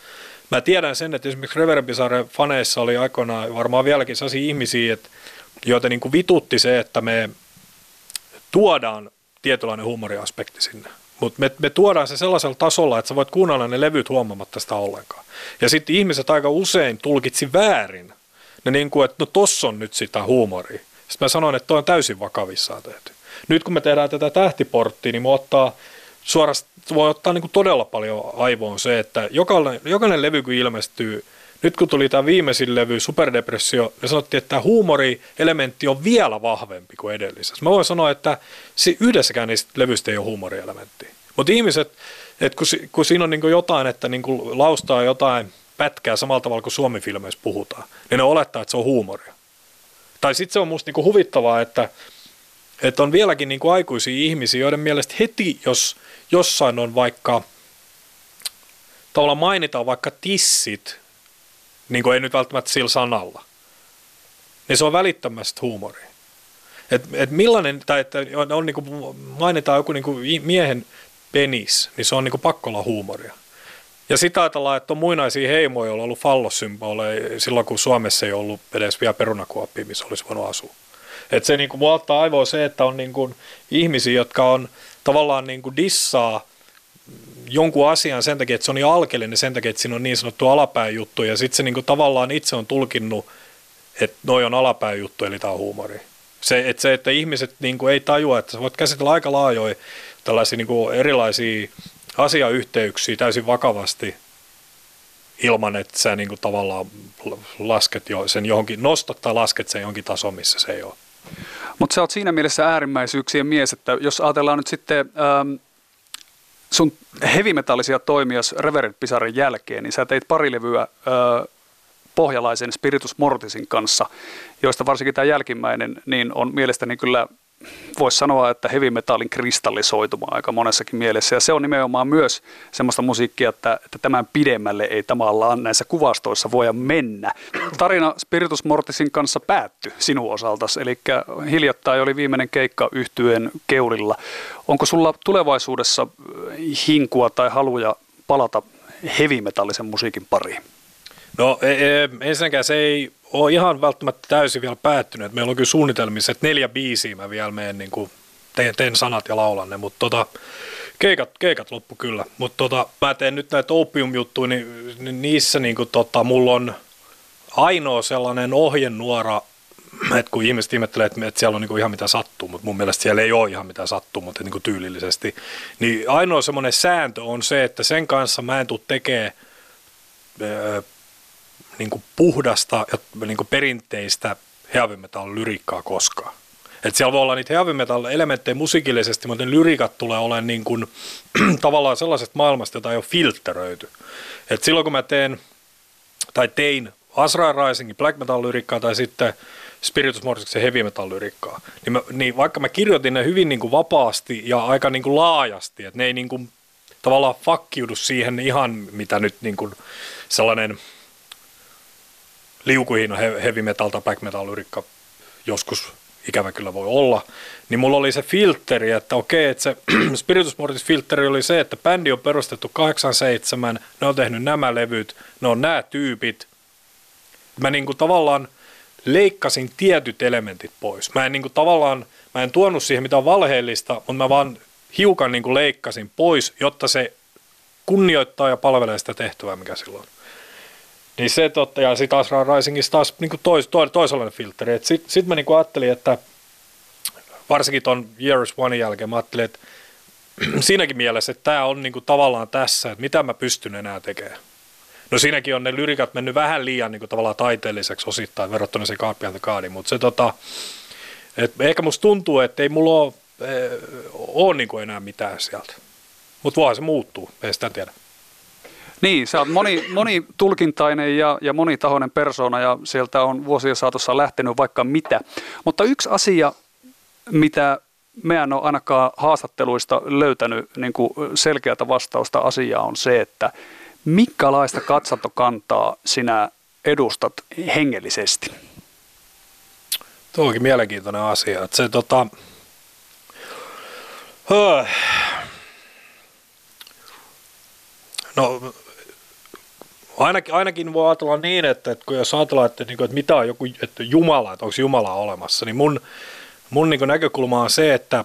Mä tiedän sen, että esimerkiksi Reverbisaaren faneissa oli aikoinaan varmaan vieläkin sellaisia ihmisiä, että, joita niin kuin vitutti se, että me tuodaan tietynlainen huumoriaspekti sinne. Mutta me, me tuodaan se sellaisella tasolla, että sä voit kuunnella ne levyt huomaamatta sitä ollenkaan. Ja sitten ihmiset aika usein tulkitsi väärin. Ne niin kuin, että no tossa on nyt sitä huumoria. Sitten mä sanoin, että toi on täysin vakavissaan tehty. Nyt kun me tehdään tätä tähtiporttia, niin me ottaa suorastaan, voi ottaa niin kuin todella paljon aivoon se, että jokainen, jokainen levy kun ilmestyy, nyt kun tuli tämä viimeisin levy, Superdepressio, ne sanottiin, että tämä huumorielementti on vielä vahvempi kuin edellisessä. Mä voin sanoa, että yhdessäkään niistä levyistä ei ole huumorielementtiä. Mutta ihmiset, että kun, kun siinä on niin jotain, että niin laustaa jotain pätkää samalla tavalla kuin Suomi-filmeissä puhutaan, niin ne olettaa, että se on huumoria. Tai sitten se on musta niin huvittavaa, että, että on vieläkin niin aikuisia ihmisiä, joiden mielestä heti, jos jossain on vaikka, tavallaan mainitaan vaikka tissit, niin kuin ei nyt välttämättä sillä sanalla, niin se on välittömästi huumoria. Et, et millainen, tai että on, on niin kuin, mainitaan joku niin kuin miehen penis, niin se on niin kuin pakko olla huumoria. Ja sitä ajatellaan, että on muinaisia heimoja, joilla on ollut fallossymboleja silloin, kun Suomessa ei ollut edes vielä perunakuoppia, missä olisi voinut asua. Et se niin kuin, ottaa aivoa se, että on niin kuin, ihmisiä, jotka on tavallaan niin kuin dissaa jonkun asian sen takia, että se on niin alkeellinen sen takia, että siinä on niin sanottu alapääjuttu ja sitten se niin kuin tavallaan itse on tulkinnut, että noi on alapäin juttu, eli tämä on huumori. Se, että, se, että ihmiset niin kuin ei tajua, että sä voit käsitellä aika laajoja tällaisia niin kuin erilaisia asiayhteyksiä täysin vakavasti ilman, että sä niin kuin tavallaan lasket jo sen johonkin, nostat tai lasket sen johonkin tasoon, missä se ei ole. Mutta sä oot siinä mielessä äärimmäisyyksien mies, että jos ajatellaan nyt sitten ähm, sun hevimetallisia toimia Reverend Pisarin jälkeen, niin sä teit pari levyä äh, pohjalaisen Spiritus Mortisin kanssa, joista varsinkin tämä jälkimmäinen niin on mielestäni kyllä voisi sanoa, että heavy metallin kristallisoituma aika monessakin mielessä. Ja se on nimenomaan myös semmoista musiikkia, että, että tämän pidemmälle ei tavallaan näissä kuvastoissa voida mennä. Tarina Spiritus Mortisin kanssa päättyi sinun osaltasi, eli hiljattain oli viimeinen keikka yhtyen keulilla. Onko sulla tulevaisuudessa hinkua tai haluja palata heavy metallisen musiikin pariin? No e, e, ensinnäkään se ei ole ihan välttämättä täysin vielä päättynyt. Meillä on kyllä suunnitelmissa, että neljä biisiä mä vielä menen, niin kuin teen, teen sanat ja laulan ne, mutta tota, keikat, keikat loppu kyllä. Mutta tota, mä teen nyt näitä opium-juttuja, niin, niin niissä niin kuin, tota, mulla on ainoa sellainen ohjenuora, että kun ihmiset ihmettelee, että, että siellä on niin kuin ihan mitä sattuu, mutta mun mielestä siellä ei ole ihan mitä sattuu, mutta niin kuin tyylillisesti, niin ainoa semmoinen sääntö on se, että sen kanssa mä en tule tekemään niin kuin puhdasta ja niin kuin perinteistä heavy metal lyrikkaa koskaan. Et siellä voi olla niitä heavy metal elementtejä musiikillisesti, mutta ne lyrikat tulee olemaan niin kuin, tavallaan sellaisesta maailmasta, jota ei ole filtteröity. Et silloin kun mä teen tai tein Asra Risingin black metal lyrikkaa tai sitten Spiritus Mortisiksen heavy metal lyrikkaa, niin, niin vaikka mä kirjoitin ne hyvin niin kuin vapaasti ja aika niin kuin laajasti, että ne ei niin kuin, tavallaan fakkiudu siihen ihan mitä nyt niin kuin sellainen – liukuhiino heavy metal tai black metal lyrikka joskus ikävä kyllä voi olla, niin mulla oli se filteri, että okei, että se Spiritus Mortis filteri oli se, että bändi on perustettu 87, ne on tehnyt nämä levyt, ne on nämä tyypit. Mä niinku tavallaan leikkasin tietyt elementit pois. Mä en niinku tavallaan, mä en tuonut siihen mitään valheellista, mutta mä vaan hiukan niinku leikkasin pois, jotta se kunnioittaa ja palvelee sitä tehtävää, mikä silloin on. Niin se totta, ja sitten Asra Risingissa taas niin tois, tois, toisenlainen filteri. Sitten sit mä niin ajattelin, että varsinkin tuon Years One jälkeen mä ajattelin, että siinäkin mielessä, että tämä on niin kuin tavallaan tässä, että mitä mä pystyn enää tekemään. No siinäkin on ne lyrikat mennyt vähän liian niin kuin tavallaan taiteelliseksi osittain verrattuna se Carpian the mutta se tota, et ehkä musta tuntuu, että ei mulla ole, eh, ole niin kuin enää mitään sieltä. Mutta voihan se muuttuu, ei sitä tiedä. Niin, sä oot moni, monitulkintainen ja, ja monitahoinen persoona ja sieltä on vuosien saatossa lähtenyt vaikka mitä. Mutta yksi asia, mitä me en ole ainakaan haastatteluista löytänyt niin kuin selkeätä vastausta asiaa on se, että minkälaista katsantokantaa sinä edustat hengellisesti? Tuo onkin mielenkiintoinen asia. Että se, tota, no Ainakin, ainakin voi ajatella niin, että, että kun jos ajatellaan, että, niin että mitä on joku, että Jumala, että onko Jumala olemassa, niin mun, mun niin näkökulma on se, että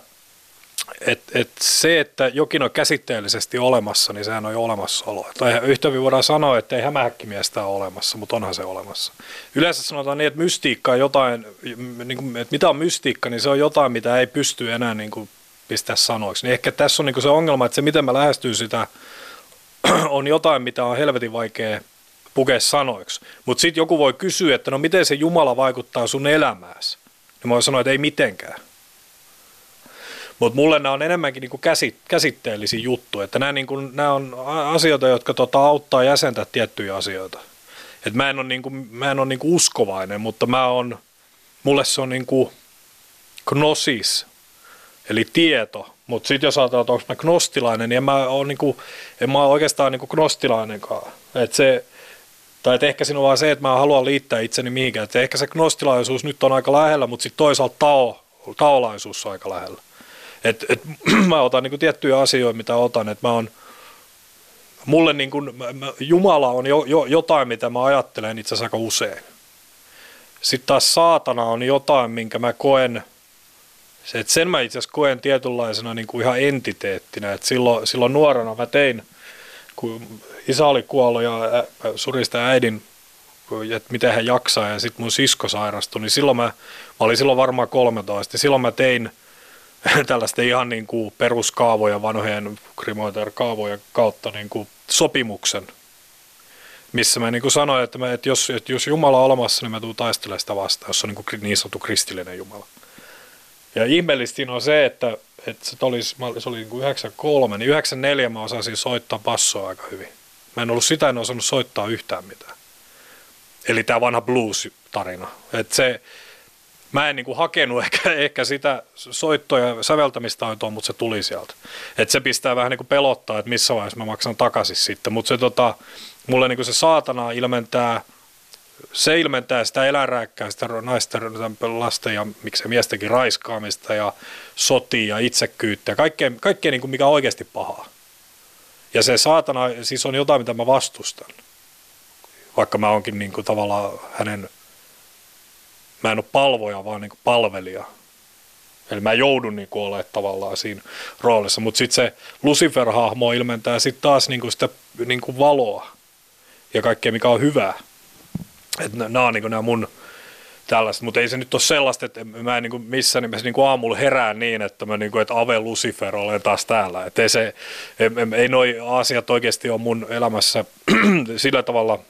et, et se, että jokin on käsitteellisesti olemassa, niin sehän on jo olemassaolo. Tai yhtä voidaan sanoa, että ei hämähäkkimiestä ole olemassa, mutta onhan se olemassa. Yleensä sanotaan niin, että mystiikka on jotain, niin kuin, että mitä on mystiikka, niin se on jotain, mitä ei pysty enää niin kuin, pistää sanoiksi. Niin ehkä tässä on niin kuin se ongelma, että se miten mä lähestyn sitä on jotain, mitä on helvetin vaikea pukea sanoiksi. Mutta sitten joku voi kysyä, että no miten se Jumala vaikuttaa sun elämääsi. Niin mä voin sanoa, että ei mitenkään. Mutta mulle nämä on enemmänkin niinku käsit, käsitteellisiä juttuja, että nämä, niinku, on asioita, jotka tota, auttaa jäsentää tiettyjä asioita. Et mä en ole, niinku, niinku uskovainen, mutta mä on, mulle se on niinku gnosis, eli tieto, mutta sitten jos ajatellaan, että onko mä gnostilainen, niin en mä ole, niinku, en mä ole oikeastaan niinku gnostilainenkaan. Et se, tai et ehkä siinä on vaan se, että mä haluan liittää itseni mihinkään. Et ehkä se gnostilaisuus nyt on aika lähellä, mutta sitten toisaalta tao, taolaisuus on aika lähellä. Et, et, mä otan niinku tiettyjä asioita, mitä otan, että mä oon, mulle niinku, Jumala on jo, jo, jotain, mitä mä ajattelen itse asiassa aika usein. Sitten taas saatana on jotain, minkä mä koen – se, että sen mä itse asiassa koen tietynlaisena niin kuin ihan entiteettinä, että silloin, silloin nuorena mä tein, kun isä oli kuollut ja ä, suri sitä äidin että miten hän jaksaa ja sitten mun sisko sairastui, niin silloin mä, mä olin silloin varmaan 13, silloin mä tein tällaista ihan niin kuin peruskaavoja, vanhojen Grimoiter-kaavojen kautta niin kuin sopimuksen, missä mä niin kuin sanoin, että, mä, että, jos, että jos Jumala on olemassa, niin mä tuun taistelemaan sitä vastaan, jos on niin, kuin niin sanottu kristillinen Jumala. Ja ihmeellisesti on se, että, että se oli, se oli niin kuin 93, niin 94 mä osasin soittaa bassoa aika hyvin. Mä en ollut sitä, en osannut soittaa yhtään mitään. Eli tämä vanha blues-tarina. Että se, mä en niin kuin hakenut ehkä, ehkä sitä soittoa ja säveltämistaitoa, mutta se tuli sieltä. Et se pistää vähän niin kuin pelottaa, että missä vaiheessa mä maksan takaisin sitten. Mutta se tota, mulle niin kuin se saatana ilmentää, se ilmentää sitä eläinrääkkää, sitä naisten, lasten ja miksei miestenkin raiskaamista ja sotia ja kaikkea, kaikkea niin kuin mikä on oikeasti pahaa. Ja se saatana siis on jotain, mitä mä vastustan. Vaikka mä onkin niin kuin tavallaan hänen mä en ole palvoja, vaan niin palvelija. Eli mä joudun niin kuin olemaan tavallaan siinä roolissa, mutta sitten se Lucifer-hahmo ilmentää sitten taas niin kuin sitä niin kuin valoa ja kaikkea, mikä on hyvää. Että nämä on niin nämä mun tällaista, mutta ei se nyt ole sellaista, että mä en niin missään nimessä niin aamulla herään niin, että mä niin kuin, että Ave Lucifer olen taas täällä. Että ei, se, ei, ei noi asiat oikeasti ole mun elämässä sillä tavalla –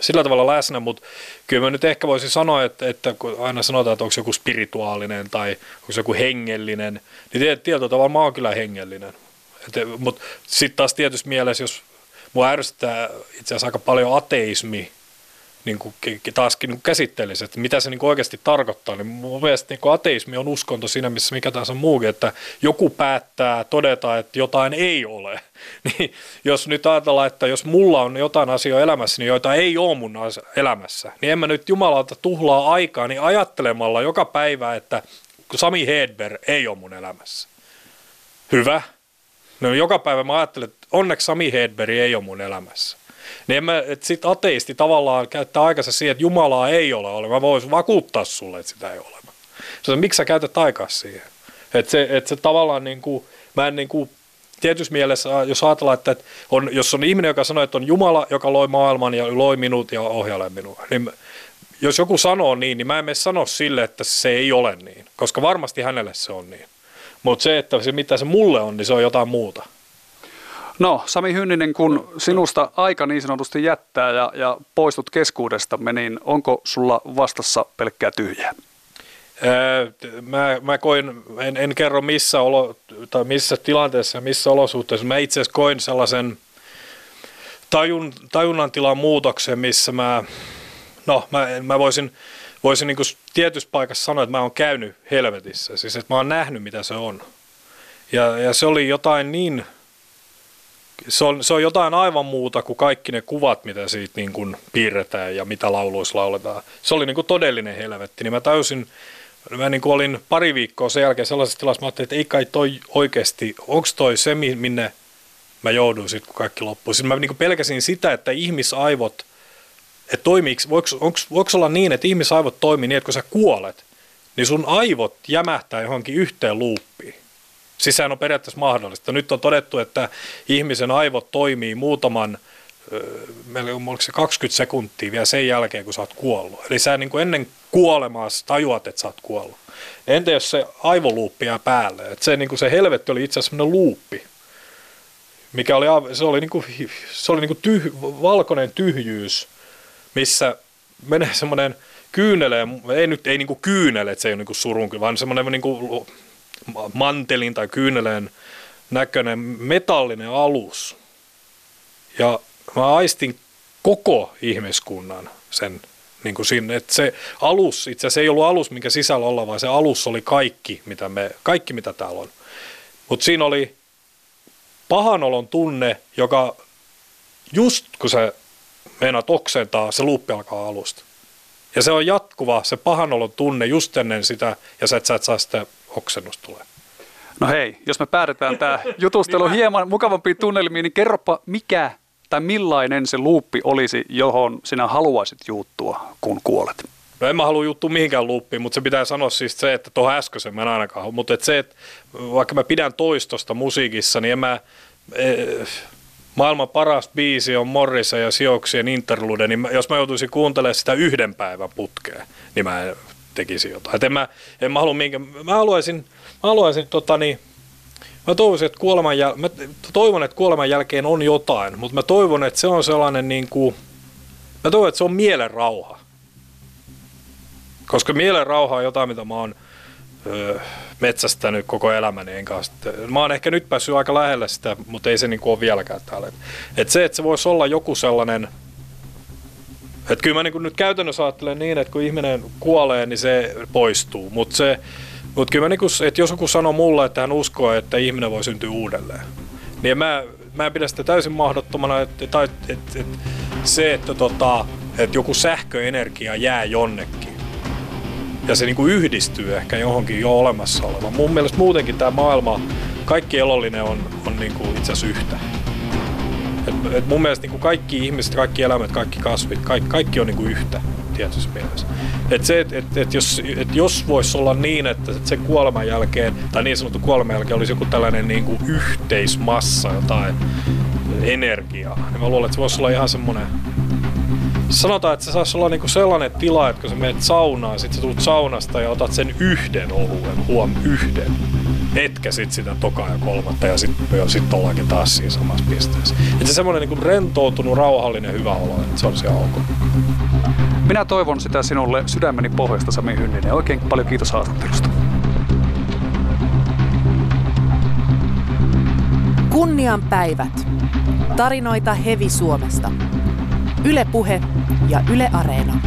sillä tavalla läsnä, mutta kyllä mä nyt ehkä voisin sanoa, että, että kun aina sanotaan, että onko se joku spirituaalinen tai onko se joku hengellinen, niin tietyllä tavalla mä oon kyllä hengellinen. Mutta sitten taas tietysti mielessä, jos mua ärsyttää itse asiassa aika paljon ateismi, niin kuin taaskin niin käsittelisi, että mitä se niin kuin oikeasti tarkoittaa. Niin mun mielestä niin kuin ateismi on uskonto siinä, missä mikä tahansa muukin, että joku päättää todeta, että jotain ei ole. Niin jos nyt ajatellaan, että jos mulla on jotain asioita elämässä, niin joita ei ole mun elämässä, niin en mä nyt Jumalalta tuhlaa aikaa niin ajattelemalla joka päivä, että Sami Hedberg ei ole mun elämässä. Hyvä. No joka päivä mä ajattelen, että onneksi Sami Hedberg ei ole mun elämässä. Niin mä, että sit ateisti tavallaan käyttää aikansa siihen, että Jumalaa ei ole ole. Mä voisin vakuuttaa sulle, että sitä ei ole. Se on, miksi sä käytät aikaa siihen? Että se, että se tavallaan niin kuin, mä en niin kuin, tietyssä mielessä, jos ajatellaan, että on, jos on ihminen, joka sanoo, että on Jumala, joka loi maailman ja loi minut ja ohjailee minua, niin jos joku sanoo niin, niin mä en mene sano sille, että se ei ole niin, koska varmasti hänelle se on niin. Mutta se, että se mitä se mulle on, niin se on jotain muuta. No Sami Hynninen, kun sinusta aika niin sanotusti jättää ja, ja poistut keskuudestamme, niin onko sulla vastassa pelkkää tyhjää? mä, mä koin, en, en kerro missä, olo, tai missä tilanteessa missä olosuhteissa, mä itse asiassa koin sellaisen tajun, tajunnan tilan muutoksen, missä mä, no mä, mä voisin, voisin niin tietyssä paikassa sanoa, että mä oon käynyt helvetissä, siis että mä oon nähnyt mitä se on. Ja, ja se oli jotain niin se on, se on jotain aivan muuta kuin kaikki ne kuvat, mitä siitä niin kuin piirretään ja mitä lauluissa lauletaan. Se oli niin kuin todellinen helvetti. Niin mä täysin, mä niin kuin olin pari viikkoa sen jälkeen sellaisessa tilassa, mä ajattelin, että ei kai toi oikeasti, onko toi se, minne mä jouduin sitten, kun kaikki loppui. Sitten mä niin kuin pelkäsin sitä, että ihmisaivot, että toimiiko, voiko, onko, voiko olla niin, että ihmisaivot toimii niin, että kun sä kuolet, niin sun aivot jämähtää johonkin yhteen luuppiin. Siis sehän on periaatteessa mahdollista. Nyt on todettu, että ihmisen aivot toimii muutaman, oliko se 20 sekuntia vielä sen jälkeen, kun sä oot kuollut. Eli sä niin kuin ennen kuolemaa tajuat, että sä oot kuollut. Entä jos se aivoluuppi jää päälle? Että se, niin kuin se helvetti oli itse asiassa semmoinen luuppi, mikä oli, se oli, niin kuin, se oli niin kuin tyh, valkoinen tyhjyys, missä menee semmoinen kyyneleen, ei nyt ei niin kuin kyynele, että se ei ole niin kuin surun, vaan semmoinen niin kuin mantelin tai kyyneleen näköinen metallinen alus. Ja mä aistin koko ihmiskunnan sen niin kuin siinä, että se alus, itse asiassa ei ollut alus, minkä sisällä olla, vaan se alus oli kaikki, mitä, me, kaikki, mitä täällä on. Mutta siinä oli pahanolon tunne, joka just kun se meinaat oksentaa, se luuppi alkaa alusta. Ja se on jatkuva, se pahanolon tunne just ennen sitä, ja sä et, sä et saa sitä oksennus tulee. No hei, jos me päädytään tämä jutustelu hieman mukavampiin tunnelmiin, niin kerropa mikä tai millainen se luuppi olisi, johon sinä haluaisit juuttua, kun kuolet? No en mä halua juttua mihinkään luuppiin, mutta se pitää sanoa siis se, että tuohon äskeisen mä en ainakaan Mutta että se, että vaikka mä pidän toistosta musiikissa, niin en mä, eh, maailman paras biisi on Morrissa ja Sioksien Interlude, niin jos mä joutuisin kuuntelemaan sitä yhden päivän putkeen, niin mä tekisin jotain. Et en mä, en mä, halua minkä, mä haluaisin, mä haluaisin tota niin, Mä toivon, että kuoleman, jäl- mä toivon, että kuoleman jälkeen on jotain, mutta mä toivon, että se on sellainen niin kuin, mä toivon, että se on mielen rauha. Koska mielen rauha on jotain, mitä mä oon öö, metsästänyt koko elämäni. Enkä mä oon ehkä nyt päässyt aika lähelle sitä, mutta ei se niin kuin ole vieläkään täällä. Et se, että se voisi olla joku sellainen, että kyllä mä niin kuin nyt käytännössä ajattelen niin, että kun ihminen kuolee, niin se poistuu. Mutta se, mutta kyllä mä niinku, että jos joku sanoo mulle, että hän uskoo, että ihminen voi syntyä uudelleen, niin mä, mä en pidä sitä täysin mahdottomana, että, tai, että, että, se, että, tota, että joku sähköenergia jää jonnekin ja se niinku yhdistyy ehkä johonkin jo olemassa olevaan. Mun mielestä muutenkin tämä maailma, kaikki elollinen on, on niinku itse asiassa yhtä. Et, et mun mielestä niinku kaikki ihmiset, kaikki eläimet, kaikki kasvit, kaikki, kaikki on niinku yhtä tietyssä mielessä. Et se, et, et, et jos, et jos voisi olla niin, että se kuoleman jälkeen, tai niin sanottu kuoleman jälkeen olisi joku tällainen niin kuin yhteismassa, jotain energiaa, niin mä luulen, että se voisi olla ihan semmoinen Sanotaan, että se saisi olla niinku sellainen tila, että kun sä menet saunaan, sit sä tulet saunasta ja otat sen yhden oluen, huom, yhden. Etkä sit sitä tokaa ja kolmatta ja sitten sit ollaankin taas siinä samassa pisteessä. Että se semmoinen niinku rentoutunut, rauhallinen, hyvä olo, että se on siellä ok. Minä toivon sitä sinulle sydämeni pohjasta, Sami Hynninen. Oikein paljon kiitos haastattelusta. Kunnian päivät. Tarinoita Hevi Suomesta. Yle Puhe ja Yle Areena.